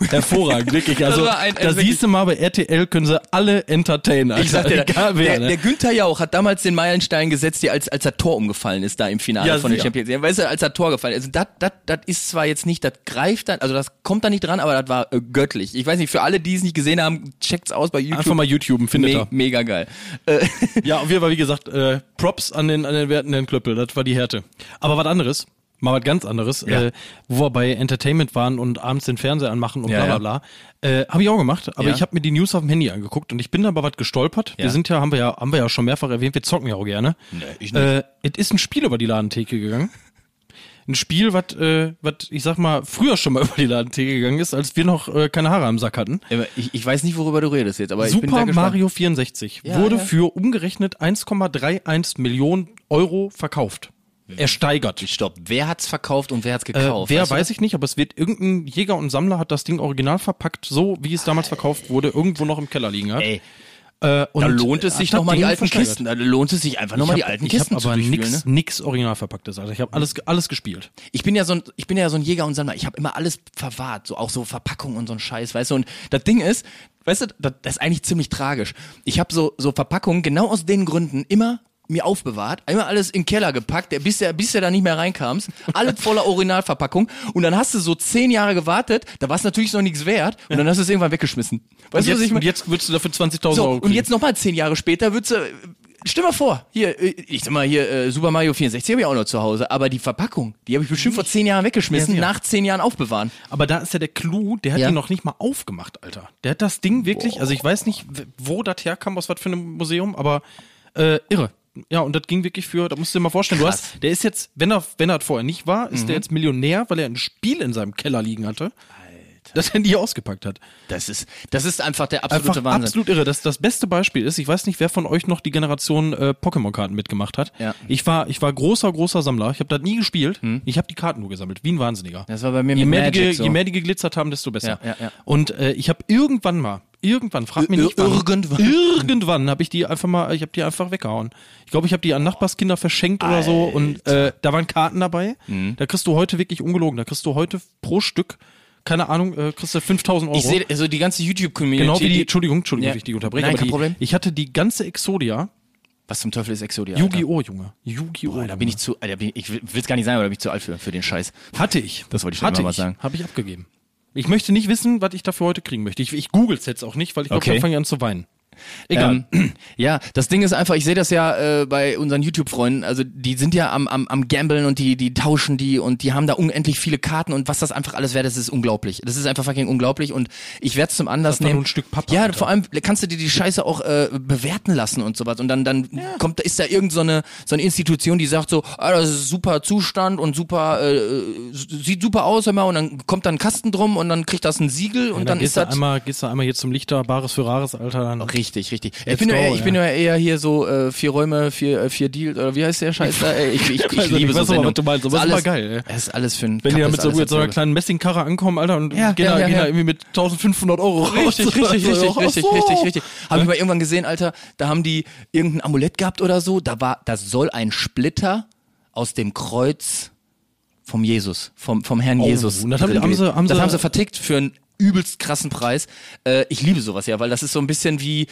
Hervorragend, wirklich. Also, ein- da siehst du mal, bei RTL können sie alle entertainen. Alter. Ich sag dir, egal wer. der, ne? der Günther Jauch hat damals den Meilenstein gesetzt, der als, als er Tor umgefallen ist, da im Finale Ja, von der. Champions League. Weißt du, als er Tor gefallen ist. Das, das, das ist zwar jetzt nicht, das greift dann, also das kommt da nicht dran, aber das war äh, göttlich. Ich weiß nicht, für alle, die es nicht gesehen haben, checkt's aus bei YouTube. Einfach mal YouTuben, findet Me er. mega geil. Äh, Ja, auf jeden Fall, wie gesagt, äh, Props an den, an den wertenden Klöppel, das war die Härte. Aber was anderes, mal was ganz anderes, Ja. äh, wo wir bei Entertainment waren und abends den Fernseher anmachen und Ja, bla bla bla, äh, habe ich auch gemacht, aber Ja. ich habe mir die News auf dem Handy angeguckt und ich bin da aber was gestolpert. Wir sind ja, haben wir ja, haben wir ja schon mehrfach erwähnt, wir zocken ja auch gerne. Nee, ich nicht. Äh, es ist ein Spiel über die Ladentheke gegangen. Ein Spiel, was, äh, was ich sag mal, früher schon mal über die Ladentheke gegangen ist, als wir noch äh, keine Haare am Sack hatten. ich, ich weiß nicht, worüber du redest jetzt, aber Super. Mario 64 Ja, wurde für umgerechnet 1,31 Millionen Euro verkauft. Ersteigert. Stopp, wer hat's verkauft und wer hat's Äh, gekauft? wer Weißt du weiß ich nicht, aber es wird irgendein Jäger und Sammler hat das Ding original verpackt, so wie es damals verkauft wurde, irgendwo noch im Keller liegen hat. Ey, äh, und da lohnt es sich nochmal die alten versteigert. Kisten. Da lohnt es sich einfach nochmal die Ich alten ich Kisten hab zu aber durchspielen, nix, ne? nix original verpacktes, also ich habe alles, alles gespielt. Ich bin ja so ein, ich bin ja so ein Jäger und Sammler. Ich habe immer alles verwahrt, so auch so Verpackungen und so ein Scheiß, weißt du. Und das Ding ist, weißt du, das, das ist eigentlich ziemlich tragisch. Ich habe so so Verpackungen genau aus den Gründen immer mir aufbewahrt, immer alles in den Keller gepackt, bis der, bis der da nicht mehr reinkamst, alles voller Originalverpackung und dann hast du so zehn Jahre gewartet, da war es natürlich noch nichts wert und dann hast du es irgendwann weggeschmissen. Weißt Und du, was jetzt, ich meine? und jetzt würdest du dafür 20.000 So, Euro und kriegen. jetzt nochmal zehn Jahre später würdest du, stell mal vor, hier, äh, ich sag mal hier, äh, Super Mario 64 habe ich auch noch zu Hause, aber die Verpackung, die habe ich bestimmt vor zehn Jahren weggeschmissen, Ja, nach zehn Jahren aufbewahren. Aber da ist ja der Clou, der hat Ja. ihn noch nicht mal aufgemacht, Alter. Der hat das Ding wirklich, also ich weiß nicht, wo das herkam, aus was für einem Museum, aber äh, irre. Ja, und das ging wirklich für, da musst du dir mal vorstellen, Krass. du hast, der ist jetzt, wenn er, wenn er vorher nicht war, ist der jetzt Millionär, weil er ein Spiel in seinem Keller liegen hatte. Das er nie ausgepackt hat. Das ist, das ist einfach der absolute Einfach Wahnsinn. absolut irre. Das, das beste Beispiel ist, ich weiß nicht, wer von euch noch die Generation äh, Pokémon-Karten mitgemacht hat. Ja. Ich war, ich war großer, großer Sammler. Ich habe das nie gespielt. Ich habe die Karten nur gesammelt, wie ein Wahnsinniger. Das war bei mir je mit mehr, Magic die, so. je mehr die geglitzert haben, desto besser. Ja, ja, ja. Und äh, ich habe irgendwann mal, irgendwann, frag mich Ir- nicht wann, irgendwann. irgendwann habe ich die einfach mal, ich habe die einfach weggehauen. Ich glaube, ich habe die an Nachbarskinder verschenkt oder so und äh, da waren Karten dabei. Mhm. Da kriegst du heute wirklich ungelogen, da kriegst du heute pro Stück, keine Ahnung, äh, kriegst du 5000 Euro. Ich sehe, also die ganze YouTube-Community. Genau wie die, Entschuldigung, Entschuldigung, Ja. ich dich unterbreche, Nein, kein die, Problem. ich hatte die ganze Exodia, Was zum Teufel ist Exodia? Alter? Yu-Gi-Oh, Junge, Yu-Gi-Oh. Da bin ich zu, da bin ich, ich will es gar nicht sagen, aber da bin ich zu alt für, für den Scheiß. Hatte ich. Das wollte ich schon Hatte mal ich. sagen. Habe ich abgegeben. Ich möchte nicht wissen, was ich dafür heute kriegen möchte. Ich, ich google's jetzt auch nicht, weil ich glaube, Okay. dann fange ich an zu weinen. Egal. Ähm, ja, das Ding ist einfach, ich sehe das ja äh, bei unseren YouTube-Freunden, also die sind ja am, am, am Gambeln und die, die tauschen die und die haben da unendlich viele Karten und was das einfach alles wäre, das ist unglaublich. Das ist einfach fucking unglaublich und ich werde es zum Anlass nehmen. nur ein Stück Pappe, ja, Alter. vor allem kannst du dir die Scheiße auch äh, bewerten lassen und sowas und dann, dann kommt, ist da irgend so eine, so eine Institution, die sagt so, ah, das ist super Zustand und super, äh, sieht super aus, mal, und dann kommt da ein Kasten drum und dann kriegt das ein Siegel und Und dann dann ist das einmal, gehst du einmal hier zum Lichter, Bares für Rares, Alter. Dann Richtig, richtig. Ich Let's bin, nur go, eher, ich ja. bin nur eher hier so äh, vier Räume, vier, äh, vier Deals oder wie heißt der Scheiß da? Ey, Ich, ich, ich, ich liebe ich so Sendungen. du meinst, aber Ist alles, geil, ey. Es ist alles für ein Wenn die da mit so, mit so einer kleinen Messingkarre ankommen, Alter, und Ja, gehen, ja, da, ja, gehen ja. da irgendwie mit 1500 Euro raus. Richtig, richtig, richtig, richtig, so. richtig, richtig. Habe ich mal irgendwann gesehen, Alter, da haben die irgendein Amulett gehabt oder so, da war, das soll ein Splitter aus dem Kreuz vom Jesus, vom, vom Herrn Oh, Jesus. das haben- sie- haben das sie- haben sie vertickt für einen übelst krassen Preis. Äh, ich liebe sowas ja, weil das ist so ein bisschen wie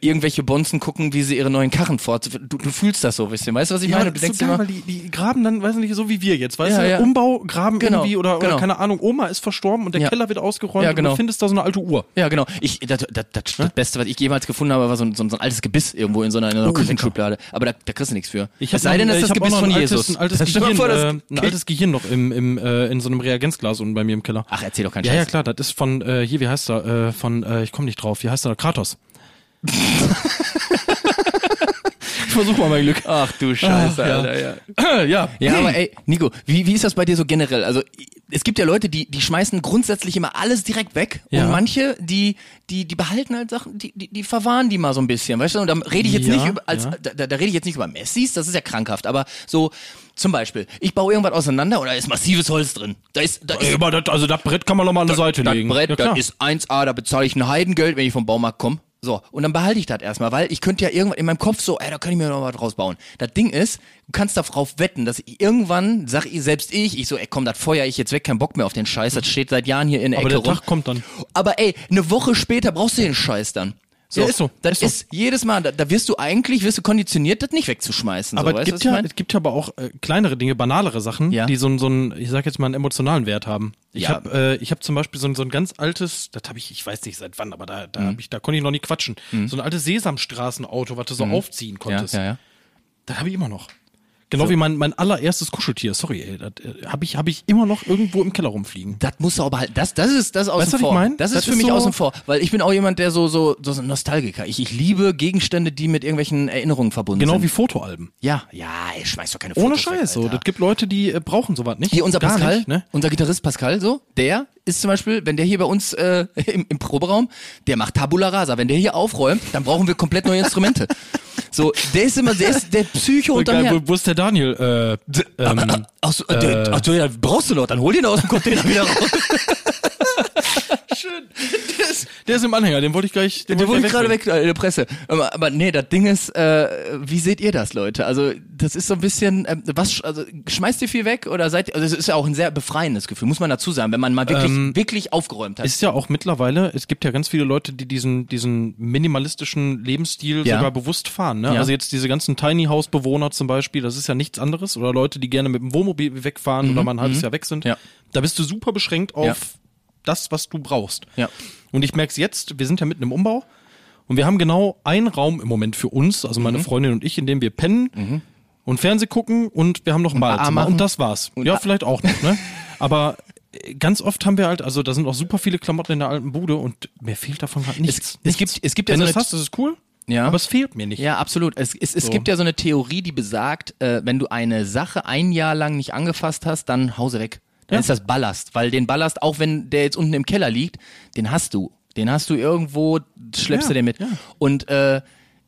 irgendwelche Bonzen gucken, wie sie ihre neuen Karren fort. Du, du fühlst das so ein bisschen, weißt du, was ich Ja, meine? das Du denkst so geil, immer, weil die, die graben dann, weiß nicht, so wie wir jetzt, weißt Ja, du, ja. Umbau, graben Genau, irgendwie oder, genau. oder keine Ahnung, Oma ist verstorben und der Ja. Keller wird ausgeräumt Ja, und genau. du findest da so eine alte Uhr. Ja, genau. Ich, das, das, das, das Beste, was ich jemals gefunden habe, war so ein, so ein, so altes Gebiss irgendwo in so einer, in einer Oh, Küchenschublade. Aber da, da kriegst du nichts für. Ich es sei denn, äh, ist das Gebiss von ein Jesus. Altes, ein altes, Gehirn, das äh, ein altes Gehirn noch im, im, äh, in so einem Reagenzglas unten bei mir im Keller. Ach, erzähl doch keinen Ja, Scheiß. ja, klar, das ist von, äh, hier, wie heißt er, äh, von, äh, ich komme nicht drauf, wie heißt er, Kratos. ich versuch mal mein Glück. Ach du Scheiße, Ach, ja. Alter, ja. ja. Ja, aber ey, Nico, wie, wie ist das bei dir so generell? Also es gibt ja Leute, die, die schmeißen grundsätzlich immer alles direkt weg Ja. und manche, die, die, die behalten halt Sachen, die, die, die verwahren die mal so ein bisschen, weißt du? Und da rede ich jetzt Ja, nicht über, als, ja. da, da, rede ich jetzt nicht über Messis, das ist ja krankhaft, aber so zum Beispiel, ich baue irgendwas auseinander und da ist massives Holz drin. Da ist, da ist Ey, aber das, also das Brett kann man noch mal an die Seite das legen. Brett, ja, das ist 1A, da bezahle ich ein Heidengeld, wenn ich vom Baumarkt komme. So, und dann behalte ich das erstmal, weil ich könnte ja irgendwann in meinem Kopf so, ey, da kann ich mir noch was draus bauen. Das Ding ist, du kannst darauf wetten, dass ich irgendwann, sag ich, selbst ich, ich so, ey, komm, das feuer ich jetzt weg, kein Bock mehr auf den Scheiß, das steht seit Jahren hier in der aber Ecke der rum. Tag kommt dann. Aber ey, eine Woche später brauchst du den Scheiß dann. So, Ja, ist so, Das ist so. ist, jedes Mal, da, da wirst du eigentlich, wirst du konditioniert, das nicht wegzuschmeißen. Aber so, es, gibt ja, ich mein? es gibt ja aber auch äh, kleinere Dinge, banalere Sachen, Ja. die so, einen- so einen, ich sag jetzt mal, einen emotionalen Wert haben. Ich Ja. habe äh, ich hab zum Beispiel so ein, so ein ganz altes, das habe ich, ich weiß nicht seit wann, aber da, Mhm. da, hab ich, da konnte ich noch nie quatschen. So ein altes Sesamstraßenauto, was du so aufziehen ja, konntest. ja, ja. Das habe ich immer noch. Genau wie mein, mein allererstes Kuscheltier. Sorry, ey. Das äh, habe ich, hab ich immer noch irgendwo im Keller rumfliegen. Das musst du aber halt, das, das ist, das ist außen Weißt du, was ich vor. mein? Das ist Das für ist mich so- außen vor, weil ich bin auch jemand, der so, so, so ein Nostalgiker. Ich, ich liebe Gegenstände, die mit irgendwelchen Erinnerungen verbunden Genau sind. wie Fotoalben. ja, ja, ey, schmeiß doch keine Ohne Fotos weg, Scheiß. So. Das gibt Leute, die äh, brauchen sowas nicht. Hier unser Gar Pascal, Nicht, ne? unser Gitarrist Pascal, so, der ist zum Beispiel, wenn der hier bei uns äh, im, im Proberaum, der macht Tabula Rasa. Wenn der hier aufräumt, dann brauchen wir komplett neue Instrumente. so, der ist immer, der ist der Psycho Geil, unterm wo, wo ist der Daniel? Äh, ähm, Ach so, äh, ach so, ja, brauchst du noch, dann hol den aus dem Container wieder raus. schön. Der ist, der ist im Anhänger, den wollte ich gleich. Den Der wollte ich gerade weg äh, in der Presse. Aber, aber nee, das Ding ist, äh, wie seht ihr das, Leute? Also das ist so ein bisschen, äh, was, also schmeißt ihr viel weg oder seid ihr, also es ist ja auch ein sehr befreiendes Gefühl, muss man dazu sagen, wenn man mal wirklich, Ähm, wirklich aufgeräumt hat. Ist ja auch mittlerweile, es gibt ja ganz viele Leute, die diesen, diesen minimalistischen Lebensstil Ja. sogar bewusst fahren. Ne? Ja. Also jetzt diese ganzen Tiny House Bewohner zum Beispiel, das ist ja nichts anderes. Oder Leute, die gerne mit dem Wohnmobil wegfahren oder mal ein halbes Jahr weg sind. Mhm. Ja. Da bist du super beschränkt auf. Das, was du brauchst. Ja. Und ich merke es jetzt, wir sind ja mitten im Umbau und wir haben genau einen Raum im Moment für uns, also Mhm. meine Freundin und ich, in dem wir pennen und Fernseh gucken und wir haben noch ein Badezimmer und das war's. Und ja, vielleicht auch noch, ne? Aber äh, ganz oft haben wir halt, also da sind auch super viele Klamotten in der alten Bude und mir fehlt davon halt nichts. es gibt- es gibt ja Wenn so du es eine- hast, das ist cool. Ja. Aber es fehlt mir nicht. Ja, absolut. Es, es, es So. gibt ja so eine Theorie, die besagt, äh, wenn du eine Sache ein Jahr lang nicht angefasst hast, dann hause weg. Dann Ja. ist das Ballast, weil den Ballast, auch wenn der jetzt unten im Keller liegt, den hast du. Den hast du irgendwo, schleppst Ja, du den mit. ja. Und äh,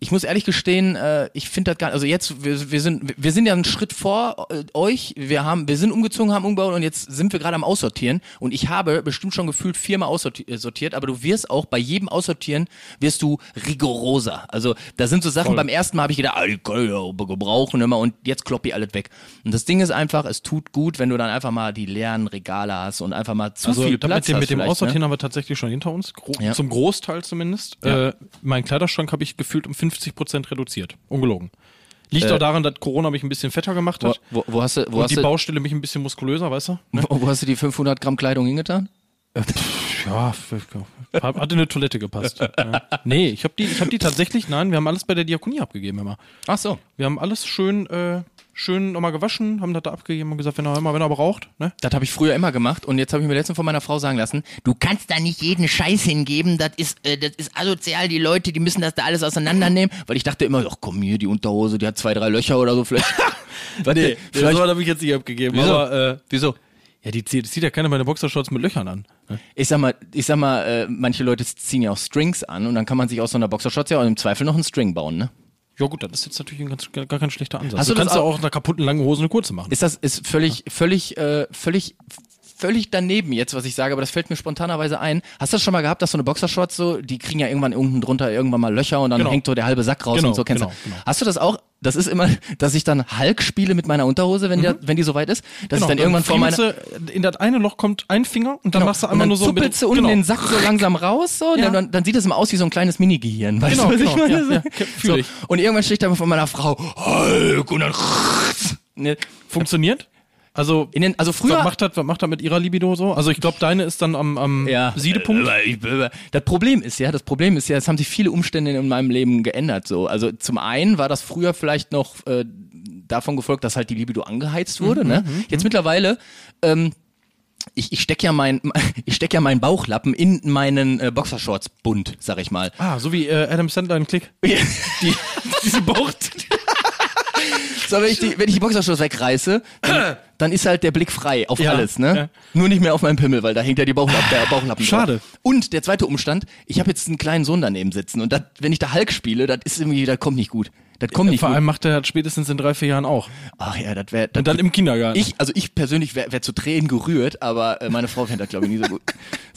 ich muss ehrlich gestehen, äh, ich finde das gar also jetzt, wir, wir sind, wir sind ja einen Schritt vor äh, euch. Wir haben, wir sind umgezogen, haben umgebaut und jetzt sind wir gerade am Aussortieren. Und ich habe bestimmt schon gefühlt viermal aussortiert, aber du wirst auch bei jedem Aussortieren wirst du rigoroser. Also da sind so Sachen, Voll. beim ersten Mal habe ich gedacht, ah, die kann ich ja gebrauchen immer und jetzt klopp ich alles weg. Und das Ding ist einfach, es tut gut, wenn du dann einfach mal die leeren Regale hast und einfach mal zu Also viel Platz mit dem, hast mit dem vielleicht, Aussortieren ne? haben wir tatsächlich schon hinter uns. Gro Ja. Zum Großteil zumindest. Ja. Äh, meinen Kleiderschrank habe ich gefühlt um 50 Prozent reduziert. Ungelogen. Liegt Äh, auch daran, dass Corona mich ein bisschen fetter gemacht Wo, hat. wo, wo hast du, wo und hast die du, Baustelle mich ein bisschen muskulöser, weißt du? wo, wo hast du die 500 Gramm Kleidung hingetan? Ja, hat in eine Toilette gepasst. ja. Nee, ich habe die, ich hab die tatsächlich, nein, wir haben alles bei der Diakonie abgegeben immer. Ach so. Wir haben alles schön, äh, schön nochmal gewaschen, haben das da abgegeben und gesagt, wenn er immer, wenn er braucht, ne? Das habe ich früher immer gemacht und jetzt habe ich mir letztens von meiner Frau sagen lassen, du kannst da nicht jeden Scheiß hingeben, das ist, äh, das ist asozial, die Leute, die müssen das da alles auseinandernehmen, weil ich dachte immer, ach komm hier, die Unterhose, die hat zwei, drei Löcher oder so vielleicht. nee, vielleicht das habe ich jetzt nicht abgegeben. Wieso? Aber, äh, Wieso? Ja, die zieht, zieht ja keiner meine Boxershorts mit Löchern an. ne? Ich sag mal, ich sag mal, äh, manche Leute ziehen ja auch Strings an und dann kann man sich aus so einer Boxershorts ja auch im Zweifel noch einen String bauen, ne? Ja gut, das ist jetzt natürlich ein ganz, gar kein schlechter Ansatz. Hast du du kannst ja auch- auch einer kaputten langen Hose eine kurze machen. Ist das ist völlig völlig äh, völlig völlig daneben jetzt, was ich sage, aber das fällt mir spontanerweise ein. Hast du das schon mal gehabt, dass so eine Boxershorts so, die kriegen ja irgendwann unten drunter irgendwann mal Löcher und dann Genau. hängt so der halbe Sack raus Genau, und so kennst genau, du. genau. Hast du das auch? Das ist immer, dass ich dann Hulk spiele mit meiner Unterhose, wenn, der, wenn die soweit ist, dass ich dann irgendwann vor meiner Genau, in das eine Loch kommt ein Finger und dann machst du einmal dann nur so zuppelst du unten genau. den Sack so langsam raus, so, Ja. dann, dann sieht es immer aus wie so ein kleines Mini-Gehirn. Weißt Genau, du, was genau, ich meine? ja, ja, so. Und irgendwann steht da von meiner Frau, Hulk, und dann, ne, Funktioniert? Also, in den, also früher, was macht das, was macht das mit ihrer Libido so? Also ich glaube, deine ist dann am, am ja. Siedepunkt. Äh, Das Problem ist ja, das Problem ist ja, es haben sich viele Umstände in meinem Leben geändert. So, also zum einen war das früher vielleicht noch äh, davon gefolgt, dass halt die Libido angeheizt wurde. ne? Jetzt mittlerweile. Ähm, ich, ich steck ja mein ich steck ja meinen Bauchlappen in meinen äh, Boxershorts bunt, sag ich mal. Ah, so wie äh, Adam Sandler in Klick. Die, diese Bucht. So, wenn ich die, wenn ich die Boxershorts wegreiße, dann, dann ist halt der Blick frei auf Ja, alles, ne? ja. Nur nicht mehr auf meinen Pimmel, weil da hängt ja die Bauchlappen, der Bauchlappen Schade. drauf. Und der zweite Umstand, ich habe jetzt einen kleinen Sohn daneben sitzen und dat, wenn ich da Hulk spiele, das ist irgendwie, das kommt nicht gut. Das kommt nicht Vor allem macht er das spätestens in drei, vier Jahren auch. Ach ja, das wäre Und dann im Kindergarten. ich, also ich persönlich wäre wär zu Tränen gerührt, aber äh, meine Frau fände das glaube ich nie so gut.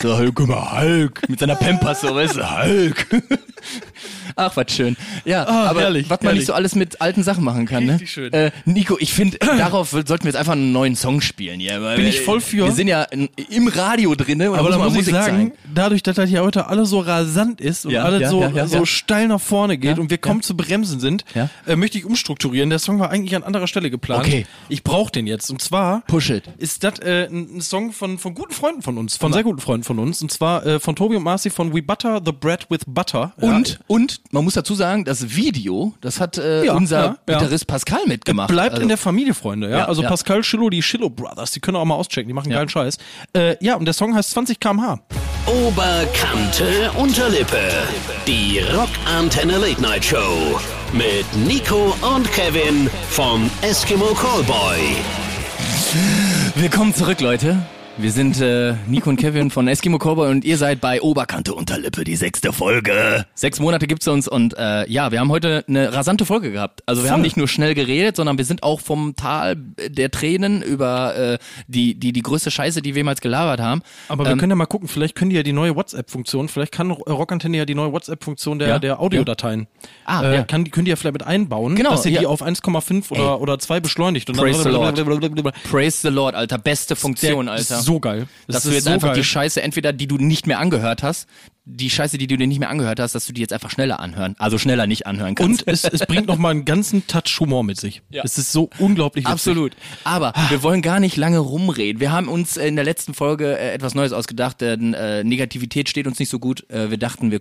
So, Hulk, guck mal, Hulk, mit seiner Pampers, so, weißt du, Hulk. Ach, was schön. Ja, Ah, aber herrlich, was man herrlich. nicht so alles mit alten Sachen machen kann, ne? Richtig schön. Äh, Nico, ich finde, darauf sollten wir jetzt einfach einen neuen Song spielen. Ja, weil Bin wir- ich voll für. Wir sind ja in, im Radio drinne und Aber da man muss ich sagen, zeigen. dadurch, dass das hier heute alles so rasant ist und Ja, alles ja, so, ja, so steil nach vorne geht und wir kaum zu bremsen sind, Ja. äh, möchte ich umstrukturieren. Der Song war eigentlich an anderer Stelle geplant. Okay. Ich brauche den jetzt. Und zwar Push it. ist das äh, ein Song von, von guten Freunden von uns, von sehr guten Freunden von uns. Und zwar äh, von Tobi und Marci von We Butter the Bread with Butter. Und, und, man muss dazu sagen, das Video, das hat äh, Ja, unser ja, ja. Gitarrist Pascal mitgemacht. Bleibt Also- in der Familie, Freunde. Ja, Ja, also ja. Pascal Schillo, die Schillo Brothers, die können auch mal auschecken, die machen geilen Scheiß. Äh, ja, und der Song heißt 20 km/h. Oberkante Unterlippe. Die Rockantenne Late Night Show. Mit Nico und Kevin vom Eskimo Callboy. Willkommen zurück, Leute. Wir sind äh, Nico und Kevin von Eskimo Cowboy und ihr seid bei Oberkante Unterlippe, die sechste Folge. Sechs Monate gibt's uns und äh, ja, wir haben heute eine rasante Folge gehabt. Also wir Voll. haben nicht nur schnell geredet, sondern wir sind auch vom Tal der Tränen über äh, die, die, die größte Scheiße, die wir jemals gelabert haben. Aber wir Ähm, können ja mal gucken, vielleicht können die ja die neue WhatsApp-Funktion, vielleicht kann äh, Rockantenne ja die neue WhatsApp-Funktion der, Ja, der Audiodateien. Ah, äh, ja. kann, die- können die ja vielleicht mit einbauen, Genau, dass sie ja. die auf 1,5 oder, oder 2 beschleunigt. Und Praise the Lord. Praise the Lord, Alter. Beste Funktion, ist so geil. Das dass du ist jetzt so einfach geil. die Scheiße, entweder die du nicht mehr angehört hast, die Scheiße, die du dir nicht mehr angehört hast, dass du die jetzt einfach schneller anhören, also schneller nicht anhören kannst. Und es, es bringt nochmal einen ganzen Touch Humor mit sich. Ja. Es ist so unglaublich witzig. Absolut. Aber wir wollen gar nicht lange rumreden. Wir haben uns in der letzten Folge äh, etwas Neues ausgedacht, denn äh, Negativität steht uns nicht so gut. Äh, wir dachten, wir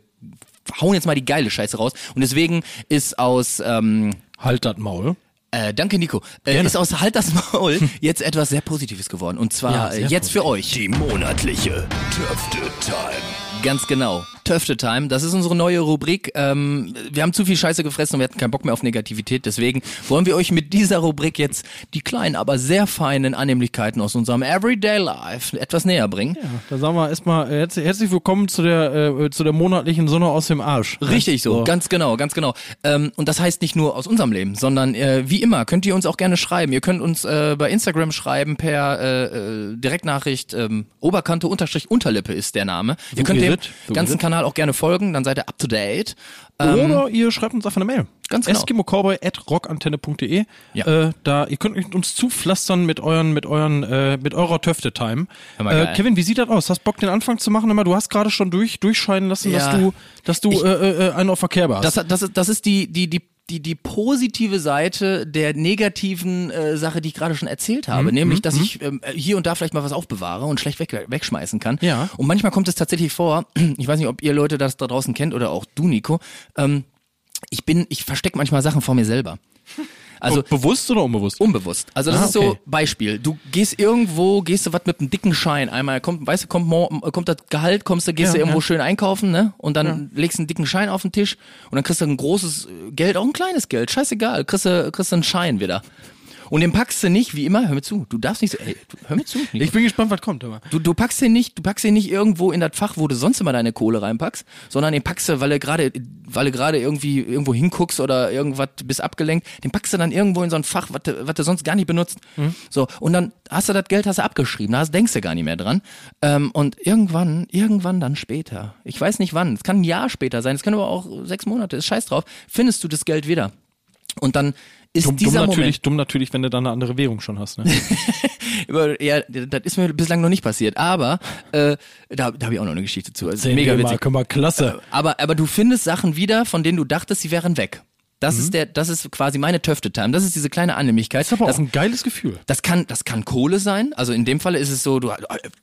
hauen jetzt mal die geile Scheiße raus. Und deswegen ist aus ähm, Halt das Maul. Äh, danke Nico. Äh, Gerne. ist aus Halt das Maul jetzt etwas sehr Positives geworden. Und zwar Ja, äh, jetzt für euch. Die monatliche Töfte Time. Ganz genau. Töfte Time, das ist unsere neue Rubrik. Ähm, wir haben zu viel Scheiße gefressen und wir hatten keinen Bock mehr auf Negativität. Deswegen wollen wir euch mit dieser Rubrik jetzt die kleinen, aber sehr feinen Annehmlichkeiten aus unserem Everyday Life etwas näher bringen. Ja, da sagen wir erstmal herzlich, herzlich willkommen zu der, äh, zu der monatlichen Sonne aus dem Arsch. Richtig so, ganz genau, ganz genau. Ähm, und das heißt nicht nur aus unserem Leben, sondern äh, wie immer könnt ihr uns auch gerne schreiben. Ihr könnt uns äh, bei Instagram schreiben per äh, äh, Direktnachricht. Ähm, Oberkante unterstrich Unterlippe ist der Name. ihr könnt dem so ganzen it. Kanal auch gerne folgen, dann seid ihr up to date. Ähm, Oder ihr schreibt uns einfach eine Mail. Ganz genau. Eskimo-Cowboy at rockantenne.de. Ja. Äh, da, ihr könnt uns zupflastern mit euren, mit euren, äh, mit eurer Töfte-Time. Äh. Kevin, wie sieht das aus? Hast Bock, den Anfang zu machen? Immer, du hast gerade schon durch, durchscheinen lassen, Ja. dass du, dass du Ich- äh, äh, einen auf Verkehr hast. Das, das, ist, das ist die, die, die, die, die positive Seite der negativen äh, Sache, die ich gerade schon erzählt habe, Mhm, nämlich, dass ich ähm, hier und da vielleicht mal was aufbewahre und schlecht weg, wegschmeißen kann. Ja. Und manchmal kommt es tatsächlich vor, ich weiß nicht, ob ihr Leute das da draußen kennt oder auch du, Nico, ähm, ich bin, ich verstecke manchmal Sachen vor mir selber. Also Be- bewusst oder unbewusst? Unbewusst. Also das Ah, ist so okay. Beispiel. Du gehst irgendwo, gehst du was mit einem dicken Schein. Einmal kommt, weißt du, kommt, kommt das Gehalt, kommst du, gehst Ja, du irgendwo ja. schön einkaufen, ne? Und dann legst du einen dicken Schein auf den Tisch und dann kriegst du ein großes äh, Geld, auch ein kleines Geld, scheißegal, kriegst du, kriegst du einen Schein wieder. Und den packst du nicht, wie immer, hör mir zu, du darfst nicht so, ey, du, hör mir zu. Nico. Ich bin gespannt, was kommt. Aber. Du, du packst den nicht, du packst den nicht irgendwo in das Fach, wo du sonst immer deine Kohle reinpackst, sondern den packst du, weil du gerade, weil du gerade irgendwie irgendwo hinguckst oder irgendwas bist abgelenkt, den packst du dann irgendwo in so ein Fach, was du, was du sonst gar nicht benutzt. So und dann hast du das Geld, hast du abgeschrieben, da hast, denkst du gar nicht mehr dran. Ähm, und irgendwann, irgendwann dann später, ich weiß nicht wann, es kann ein Jahr später sein, es kann aber auch sechs Monate, ist scheiß drauf, findest du das Geld wieder. Und dann ist Dumm, dumm, dieser natürlich, Moment, dumm natürlich, wenn du da eine andere Währung schon hast. Ne? ja, das ist mir bislang noch nicht passiert, aber äh, da, da habe ich auch noch eine Geschichte zu. Also mega witzig. Können wir klasse. Aber, aber du findest Sachen wieder, von denen du dachtest, sie wären weg. Das ist der, das ist quasi meine Töfte-Time. Das ist diese kleine Annehmlichkeit. Das ist aber das, auch ein geiles Gefühl. das kann, das kann Kohle sein. Also in dem Falle ist es so, du,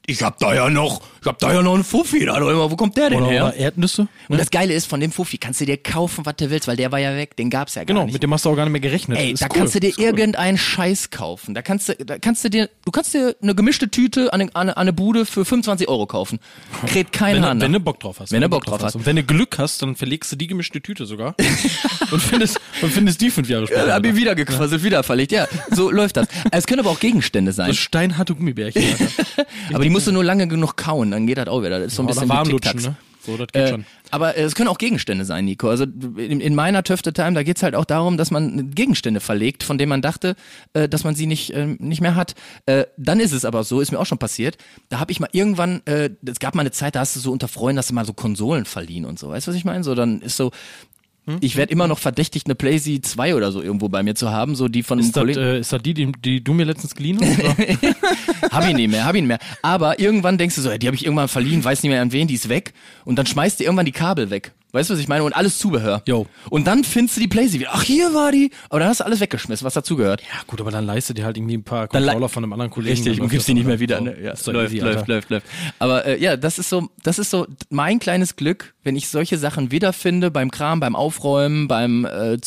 ich hab da ja noch, ich hab da ja noch einen Fuffi. Da, wo kommt der denn Oder, her? oder Erdnüsse. Und das Geile ist, von dem Fuffi kannst du dir kaufen, was du willst, weil der war ja weg, den gab's ja gar Genau, nicht. mit dem hast du auch gar nicht mehr gerechnet. Ey, Ist da cool. kannst du dir cool. irgendeinen Scheiß kaufen. Da kannst du, da kannst du dir, du kannst dir eine gemischte Tüte an eine, an an eine Bude für 25 Euro kaufen. Kräht kein wenn, Hahn du- wenn du Bock drauf hast. Wenn du Bock drauf hast. Und wenn du Glück hast, dann verlegst du die gemischte Tüte sogar und findest, und findest die fünf Jahre später. Ja, hab ich wieder gequasselt, wieder verlegt. Ja, so läuft das. Es können aber auch Gegenstände sein. das steinharte Gummibärchen. Aber die musst du nur lange genug kauen, dann geht das auch wieder. Das ist so ein Oder bisschen warm lutschen, ne? So, das geht Äh, schon. aber äh, es können auch Gegenstände sein, Nico. Also in, in meiner Töfte-Time, da geht's halt auch darum, dass man Gegenstände verlegt, von denen man dachte, äh, dass man sie nicht, äh, nicht mehr hat. Äh, dann ist es aber so, ist mir auch schon passiert, da habe ich mal irgendwann, äh, es gab mal eine Zeit, da hast du so unter Freunden, hast du mal so Konsolen verliehen und so. Weißt du, was ich meine? So, dann ist so, Hm? ich werde immer noch verdächtigt, eine PlayStation 2 oder so irgendwo bei mir zu haben, so die von einem Ist das, Kollegen. äh, ist das die, die, die du mir letztens geliehen hast? Hab ich nicht mehr, hab ich nicht mehr. Aber irgendwann denkst du so, die habe ich irgendwann verliehen, weiß nicht mehr an wen, die ist weg. Und dann schmeißt du irgendwann die Kabel weg. Weißt du, was ich meine? Und alles Zubehör. Jo. Und dann findest du die Playsee wieder. Ach, hier war die. Aber dann hast du alles weggeschmissen, was dazugehört. ja, gut, aber dann leistet dir halt irgendwie ein paar Controller von einem anderen Kollegen. Richtig, und gibst das die nicht mehr wieder. So. Ne? Ja, doch läuft, easy, läuft, läuft, läuft. Aber äh, ja, das ist so, das ist so mein kleines Glück, wenn ich solche Sachen wiederfinde beim Kram, beim Aufräumen, beim äh, äh,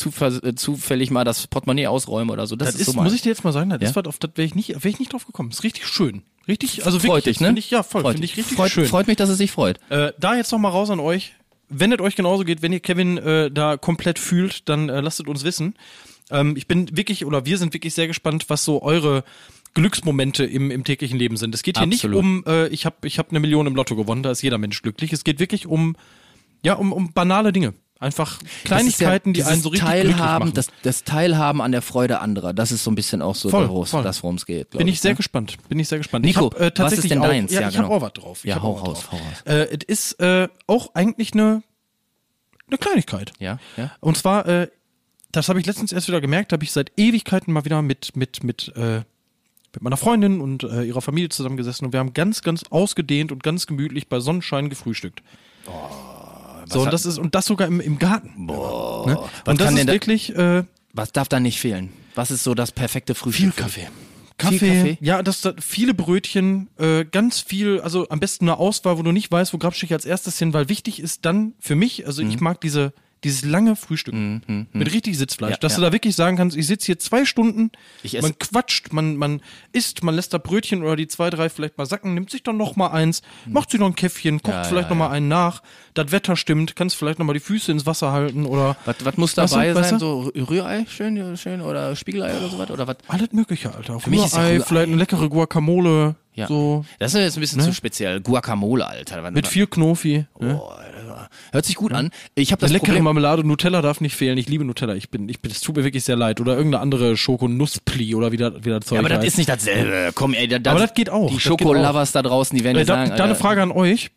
zufällig mal das Portemonnaie ausräumen oder so. Das, Das ist, so mein. muss ich dir jetzt mal sagen, das Ja? ist was, auf das wäre ich nicht, wäre ich nicht drauf gekommen. Ist richtig schön. Richtig, also freut wirklich, dich, ne? Ich, ja, voll, Freut finde ich dich. richtig freut, schön. Freut mich, dass es sich freut. Äh, da jetzt noch mal raus an euch. Wenn es euch genauso geht, wenn ihr Kevin äh, da komplett fühlt, dann äh, lasst es uns wissen. Ähm, ich bin wirklich, oder wir sind wirklich sehr gespannt, was so eure Glücksmomente im, im täglichen Leben sind. Es geht hier Absolut. nicht um, äh, ich habe ich hab eine Million im Lotto gewonnen, da ist jeder Mensch glücklich. Es geht wirklich um, ja, um, um banale Dinge. Einfach Kleinigkeiten, ja die einen so richtig Teilhaben, machen. Das, das Teilhaben an der Freude anderer, das ist so ein bisschen auch so Voll, daraus, voll. das, worum es geht. Bin ich sehr ne? gespannt. Bin ich sehr gespannt. Nico, ich hab, äh, was ist denn auch, deins? Ja, Ja, ich genau. habe auch was drauf. Ich Ja, hau raus, hau raus. Äh, es ist äh, auch eigentlich eine eine Kleinigkeit. Ja, ja. Und zwar, äh, das habe ich letztens erst wieder gemerkt, habe ich seit Ewigkeiten mal wieder mit mit mit äh, mit meiner Freundin und äh, ihrer Familie zusammengesessen und wir haben ganz ganz ausgedehnt und ganz gemütlich bei Sonnenschein so und das ist und das sogar im, im Garten. Boah. Ne? Was Und das kann ist denn da- wirklich äh, Was darf da nicht fehlen? Was ist so das perfekte Frühstück? Kaffee. Viel Kaffee, Kaffee? ja, das, das viele Brötchen, äh, ganz viel, also am besten eine Auswahl, wo du nicht weißt, wo grabst ich als erstes hin, weil wichtig ist dann für mich, also Mhm. ich mag diese dieses lange Frühstück mit richtig Sitzfleisch, Ja, dass ja. du da wirklich sagen kannst, ich sitze hier zwei Stunden, man quatscht, man man isst, man lässt da Brötchen oder die zwei drei vielleicht mal sacken, nimmt sich dann noch mal eins, macht sich noch ein Käffchen, kocht Mhm. Ja, vielleicht ja, noch mal einen nach, das Wetter stimmt, kannst vielleicht noch mal die Füße ins Wasser halten oder Was, was muss dabei weißt sein? So Rührei, schön, schön oder Spiegelei oder sowas? Oder was? alles mögliche, Alter. Rührei, Rührei- vielleicht eine leckere Guacamole, Ja. so Das ist jetzt ein bisschen zu speziell. Guacamole, Alter. mit viel Knofi. ne? Oh. Hört sich gut an. Ich habe das leckere Problem. Marmelade, Nutella darf nicht fehlen. Ich liebe Nutella. Ich bin, ich bin, es tut mir wirklich sehr leid. Oder irgendeine andere Schoko-Nusspli oder wie das, wie das Zeug Ja, aber das heißt. ist nicht dasselbe. Komm, ey, da, Aber das geht auch. Die Das Schokolovers da draußen, die werden Äh, da, sagen, da eine Alter, Frage an euch.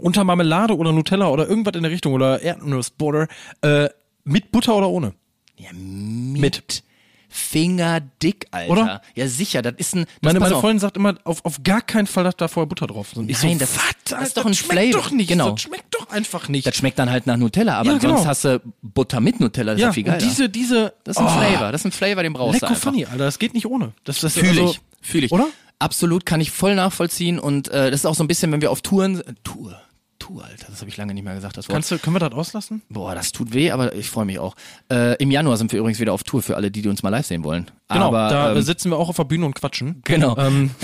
Unter Marmelade oder Nutella oder irgendwas in der Richtung oder Erdnussbutter, äh, mit Butter oder ohne? Ja, mit. Fingerdick, Alter. Oder? Ja, sicher, das ist ein. Das Meine, meine. Freundin sagt immer, auf, auf gar keinen Fall, dass da vorher Butter drauf ist. Und ich Nein, so, das, was, das Alter, ist doch ein schmeckt Flavor. doch nicht. Genau. Das schmeckt doch einfach nicht. Das schmeckt dann halt nach Nutella, aber Ja, genau. sonst hast du Butter mit Nutella, das ist ja, viel geiler. und diese, diese, das ist ein oh, Flavor, das ist ein Flavor, den brauchst du Lecko einfach. funny, Alter, das geht nicht ohne. Das, das Fühle also, ich, fühle ich. Oder? Absolut, kann ich voll nachvollziehen und äh, das ist auch so ein bisschen, wenn wir auf Touren, Tour, Tour, Alter, das habe ich lange nicht mehr gesagt, das Wort. Kannst du, können wir das auslassen? Boah, das tut weh, aber ich freue mich auch. Äh, Im Januar sind wir übrigens wieder auf Tour für alle, die, die uns mal live sehen wollen. Genau, aber, da ähm, sitzen wir auch auf der Bühne und quatschen. Genau. Ähm,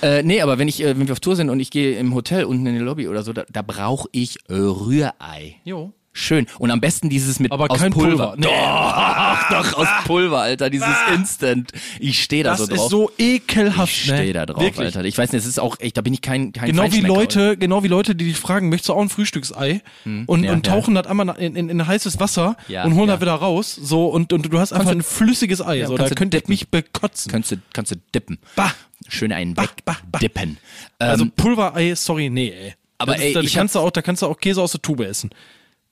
Äh, nee, aber wenn ich, äh, wenn wir auf Tour sind und ich gehe im Hotel unten in die Lobby oder so, da, da brauche ich Rührei. jo. Schön. Und am besten dieses mit Aber aus kein Pulver. Pulver. Nee. Doch, doch, aus Pulver, Alter. Dieses Instant. Ich stehe da Das so drauf. ist so ekelhaft. ich stehe ne? da drauf, Wirklich. Alter. Ich weiß nicht, es ist auch echt, da bin ich kein, kein Genau wie. Leute, genau wie Leute, die dich fragen, möchtest du auch ein Frühstücksei? Und, Ja, und ja. tauchen das einmal in, in, in heißes Wasser Ja, und holen ja. das wieder raus. So und, und du hast einfach ein flüssiges Ei. So, da kannst könnte ich dippen. mich bekotzen. Kannst du, kannst du dippen. Bah. Schön einen Bah, bah, bah. wegdippen. Also Ähm, Pulverei, sorry, nee, ey. Aber das ey, ist, da ich kannst du auch, da kannst du auch Käse aus der Tube essen.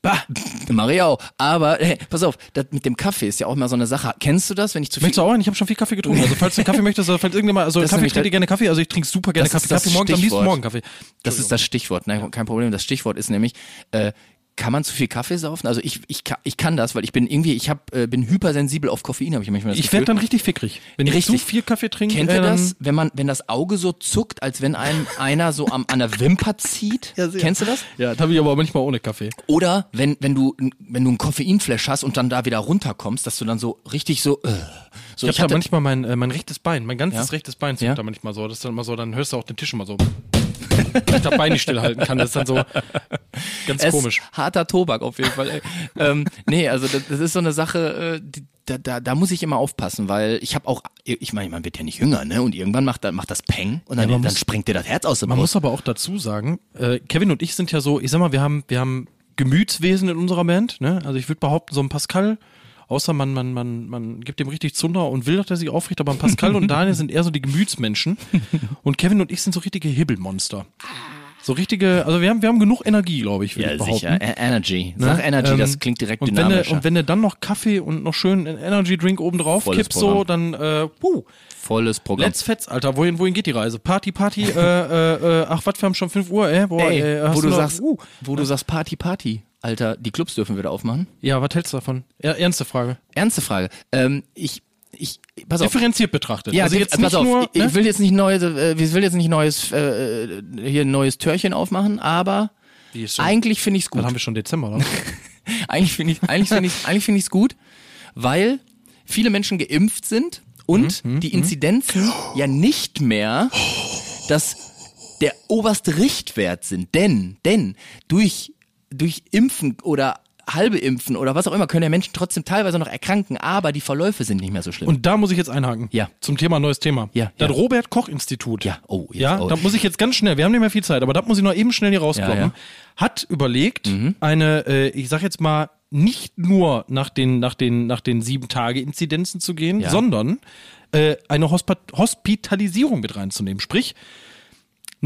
Bah, mach ich auch. Aber, hey, pass auf, das mit dem Kaffee ist ja auch immer so eine Sache. Kennst du das, wenn ich zu viel... Möchtest du auch einen? Ich habe schon viel Kaffee getrunken. Also falls du Kaffee möchtest, oder falls irgendjemand, also Das Kaffee ihr das- gerne Kaffee, also ich trinke super gerne Kaffee. Kaffee morgens, am liebsten morgen Kaffee. Das ist das Stichwort, nein, kein Problem. Das Stichwort ist nämlich, äh, kann man zu viel Kaffee saufen? Also ich, ich, kann- ich kann das, weil ich bin irgendwie, ich hab, äh, bin hypersensibel auf Koffein, habe ich manchmal das Ich werde dann richtig fickrig. Wenn ich Richtig. zu viel Kaffee trinke, Kennt äh, ihr dann- das, wenn man, wenn das Auge so zuckt, als wenn einem einer so am, an der Wimper zieht? Kennst du das? Ja, das habe ich aber manchmal ohne Kaffee. Oder wenn, wenn du, wenn du einen Koffeinflash hast und dann da wieder runterkommst, dass du dann so richtig so, äh, so Ich habe da manchmal mein, äh, mein rechtes Bein, mein ganzes Ja? rechtes Bein zuckt Ja? da manchmal so. Das ist dann immer so, dann hörst du auch den Tisch immer so. Wenn ich das Bein nicht stillhalten kann, das ist dann so ganz es komisch. Harter Tobak auf jeden Fall. Ey. ähm, nee, also das, das ist so eine Sache, äh, die, da, da, da muss ich immer aufpassen, weil ich habe auch, ich meine, man wird ja nicht jünger, ne? Und irgendwann macht, dann macht das Peng und dann, man dann muss- springt dir das Herz aus dem Man Brust. muss aber auch dazu sagen, äh, Kevin und ich sind ja so, ich sag mal, wir haben, wir haben Gemütswesen in unserer Band, ne? Also ich würde behaupten, so ein Pascal, außer man, man, man, man gibt dem richtig Zunder und will, dass er sich aufricht, aber Pascal und Daniel sind eher so die Gemütsmenschen. Und Kevin und ich sind so richtige Hibbelmonster. So richtige, also wir haben, wir haben genug Energie, glaube ich, würde Ja, ich behaupten. sicher. E- Energy. Ne? Sag Energy, Ähm, das klingt direkt und wenn, du, dynamischer. und wenn du dann noch Kaffee und noch schön einen Energy Drink oben drauf Volles kippst, so, dann, äh, puh, Volles Programm. let's fetz, Alter, wohin, wohin geht die Reise? Party, Party, äh, äh, äh, ach, was, wir haben schon 5 Uhr, ey, boah, Ey, ey, hast wo du noch- sagst, uh. wo du sagst Party, Party. Alter, die Clubs dürfen wieder aufmachen. Ja, was hältst du davon? Ja, ernste Frage. Ernste Frage. Ähm, ich, ich, pass auf. Differenziert betrachtet. Ja, also jetzt pass nicht auf, nur, ich, ne? ich will jetzt nicht neues, äh, ich will jetzt nicht neues, äh, hier ein neues Türchen aufmachen, aber eigentlich finde ich es gut. Dann haben wir schon Dezember, oder? Eigentlich finde ich, eigentlich finde ich, eigentlich finde ich es gut, weil viele Menschen geimpft sind und Mhm, die Inzidenzen ja nicht mehr das der oberste Richtwert sind, denn denn durch durch Impfen oder halbe Impfen oder was auch immer können ja Menschen trotzdem teilweise noch erkranken, aber die Verläufe sind nicht mehr so schlimm. Und da muss ich jetzt einhaken. Ja. Zum Thema neues Thema. Ja, Das ja. Robert-Koch-Institut. Ja, oh, jetzt, Ja, oh. da muss ich jetzt ganz schnell, wir haben nicht mehr viel Zeit, aber da muss ich noch eben schnell hier rauskloppen. Ja, Mhm. ja. Hat überlegt, eine, äh, ich sag jetzt mal, nicht nur nach den, nach den, nach den sieben Tage Inzidenzen zu gehen, sondern äh, eine Hospa Hospitalisierung mit reinzunehmen. Sprich,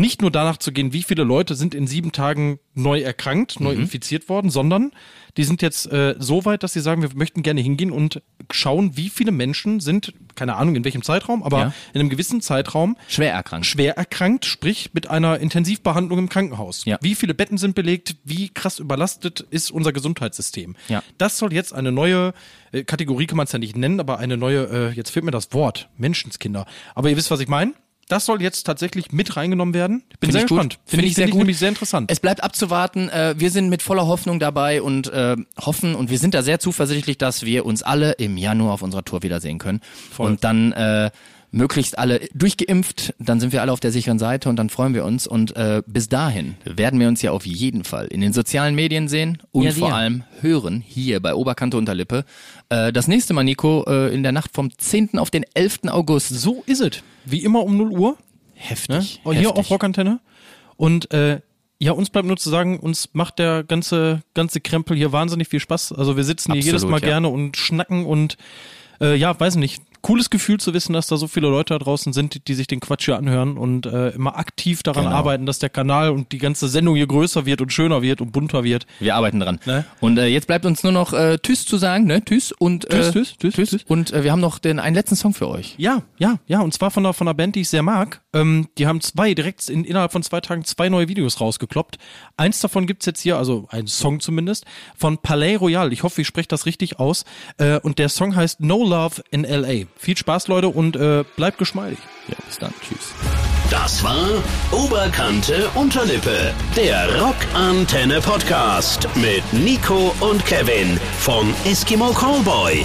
nicht nur danach zu gehen, wie viele Leute sind in sieben Tagen neu erkrankt, neu Mhm. infiziert worden, sondern die sind jetzt äh, so weit, dass sie sagen, wir möchten gerne hingehen und schauen, wie viele Menschen sind, keine Ahnung in welchem Zeitraum, aber Ja. in einem gewissen Zeitraum Schwer erkrankt. schwer erkrankt, sprich mit einer Intensivbehandlung im Krankenhaus. Ja. Wie viele Betten sind belegt, wie krass überlastet ist unser Gesundheitssystem. Ja. Das soll jetzt eine neue äh, Kategorie, kann man es ja nicht nennen, aber eine neue, äh, jetzt fehlt mir das Wort, Menschenskinder. Aber ihr wisst, was ich meine. Das soll jetzt tatsächlich mit reingenommen werden. Ich bin Find sehr ich gespannt. Finde ich sehr find gut. nämlich sehr interessant. Es bleibt abzuwarten. Äh, wir sind mit voller Hoffnung dabei und äh, hoffen und wir sind da sehr zuversichtlich, dass wir uns alle im Januar auf unserer Tour wiedersehen können. Und dann äh, möglichst alle durchgeimpft, dann sind wir alle auf der sicheren Seite und dann freuen wir uns. Und äh, bis dahin werden wir uns ja auf jeden Fall in den sozialen Medien sehen und Ja, vor allem hören hier bei Oberkante Unterlippe. Äh, das nächste Mal, Nico, äh, in der Nacht vom 10. auf den 11. August. so ist es. Wie immer um 0 Uhr. Ne? Heftig. Und hier heftig. auf Rockantenne. Und äh, ja, uns bleibt nur zu sagen, uns macht der ganze, ganze Krempel hier wahnsinnig viel Spaß. Also wir sitzen hier Absolut, jedes Mal ja. gerne und schnacken und äh, ja, weiß nicht. Cooles Gefühl zu wissen, dass da so viele Leute da draußen sind, die sich den Quatsch hier anhören und äh, immer aktiv daran Genau. arbeiten, dass der Kanal und die ganze Sendung hier größer wird und schöner wird und bunter wird. Wir arbeiten dran. Ne? Und äh, jetzt bleibt uns nur noch äh, Tschüss zu sagen, ne? Tschüss und äh, Tschüss, tschüss, tschüss, tschüss. Und äh, wir haben noch den einen letzten Song für euch. Ja, ja, ja, und zwar von einer, von einer Band, die ich sehr mag. Ähm, die haben zwei, direkt in, innerhalb von zwei Tagen zwei neue Videos rausgekloppt. Eins davon gibt's jetzt hier, also ein Song zumindest, von Palais Royal. Ich hoffe, ich spreche das richtig aus. Äh, und der Song heißt No Love in L.A. Viel Spaß, Leute, und äh, bleibt geschmeidig. Ja, bis dann. Tschüss. Das war Oberkante Unterlippe, der Rockantenne Podcast mit Nico und Kevin von Eskimo Callboy.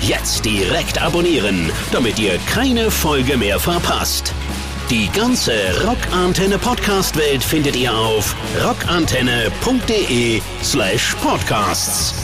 Jetzt direkt abonnieren, damit ihr keine Folge mehr verpasst. Die ganze Rockantenne Podcast Welt findet ihr auf rockantenne.de slash podcasts.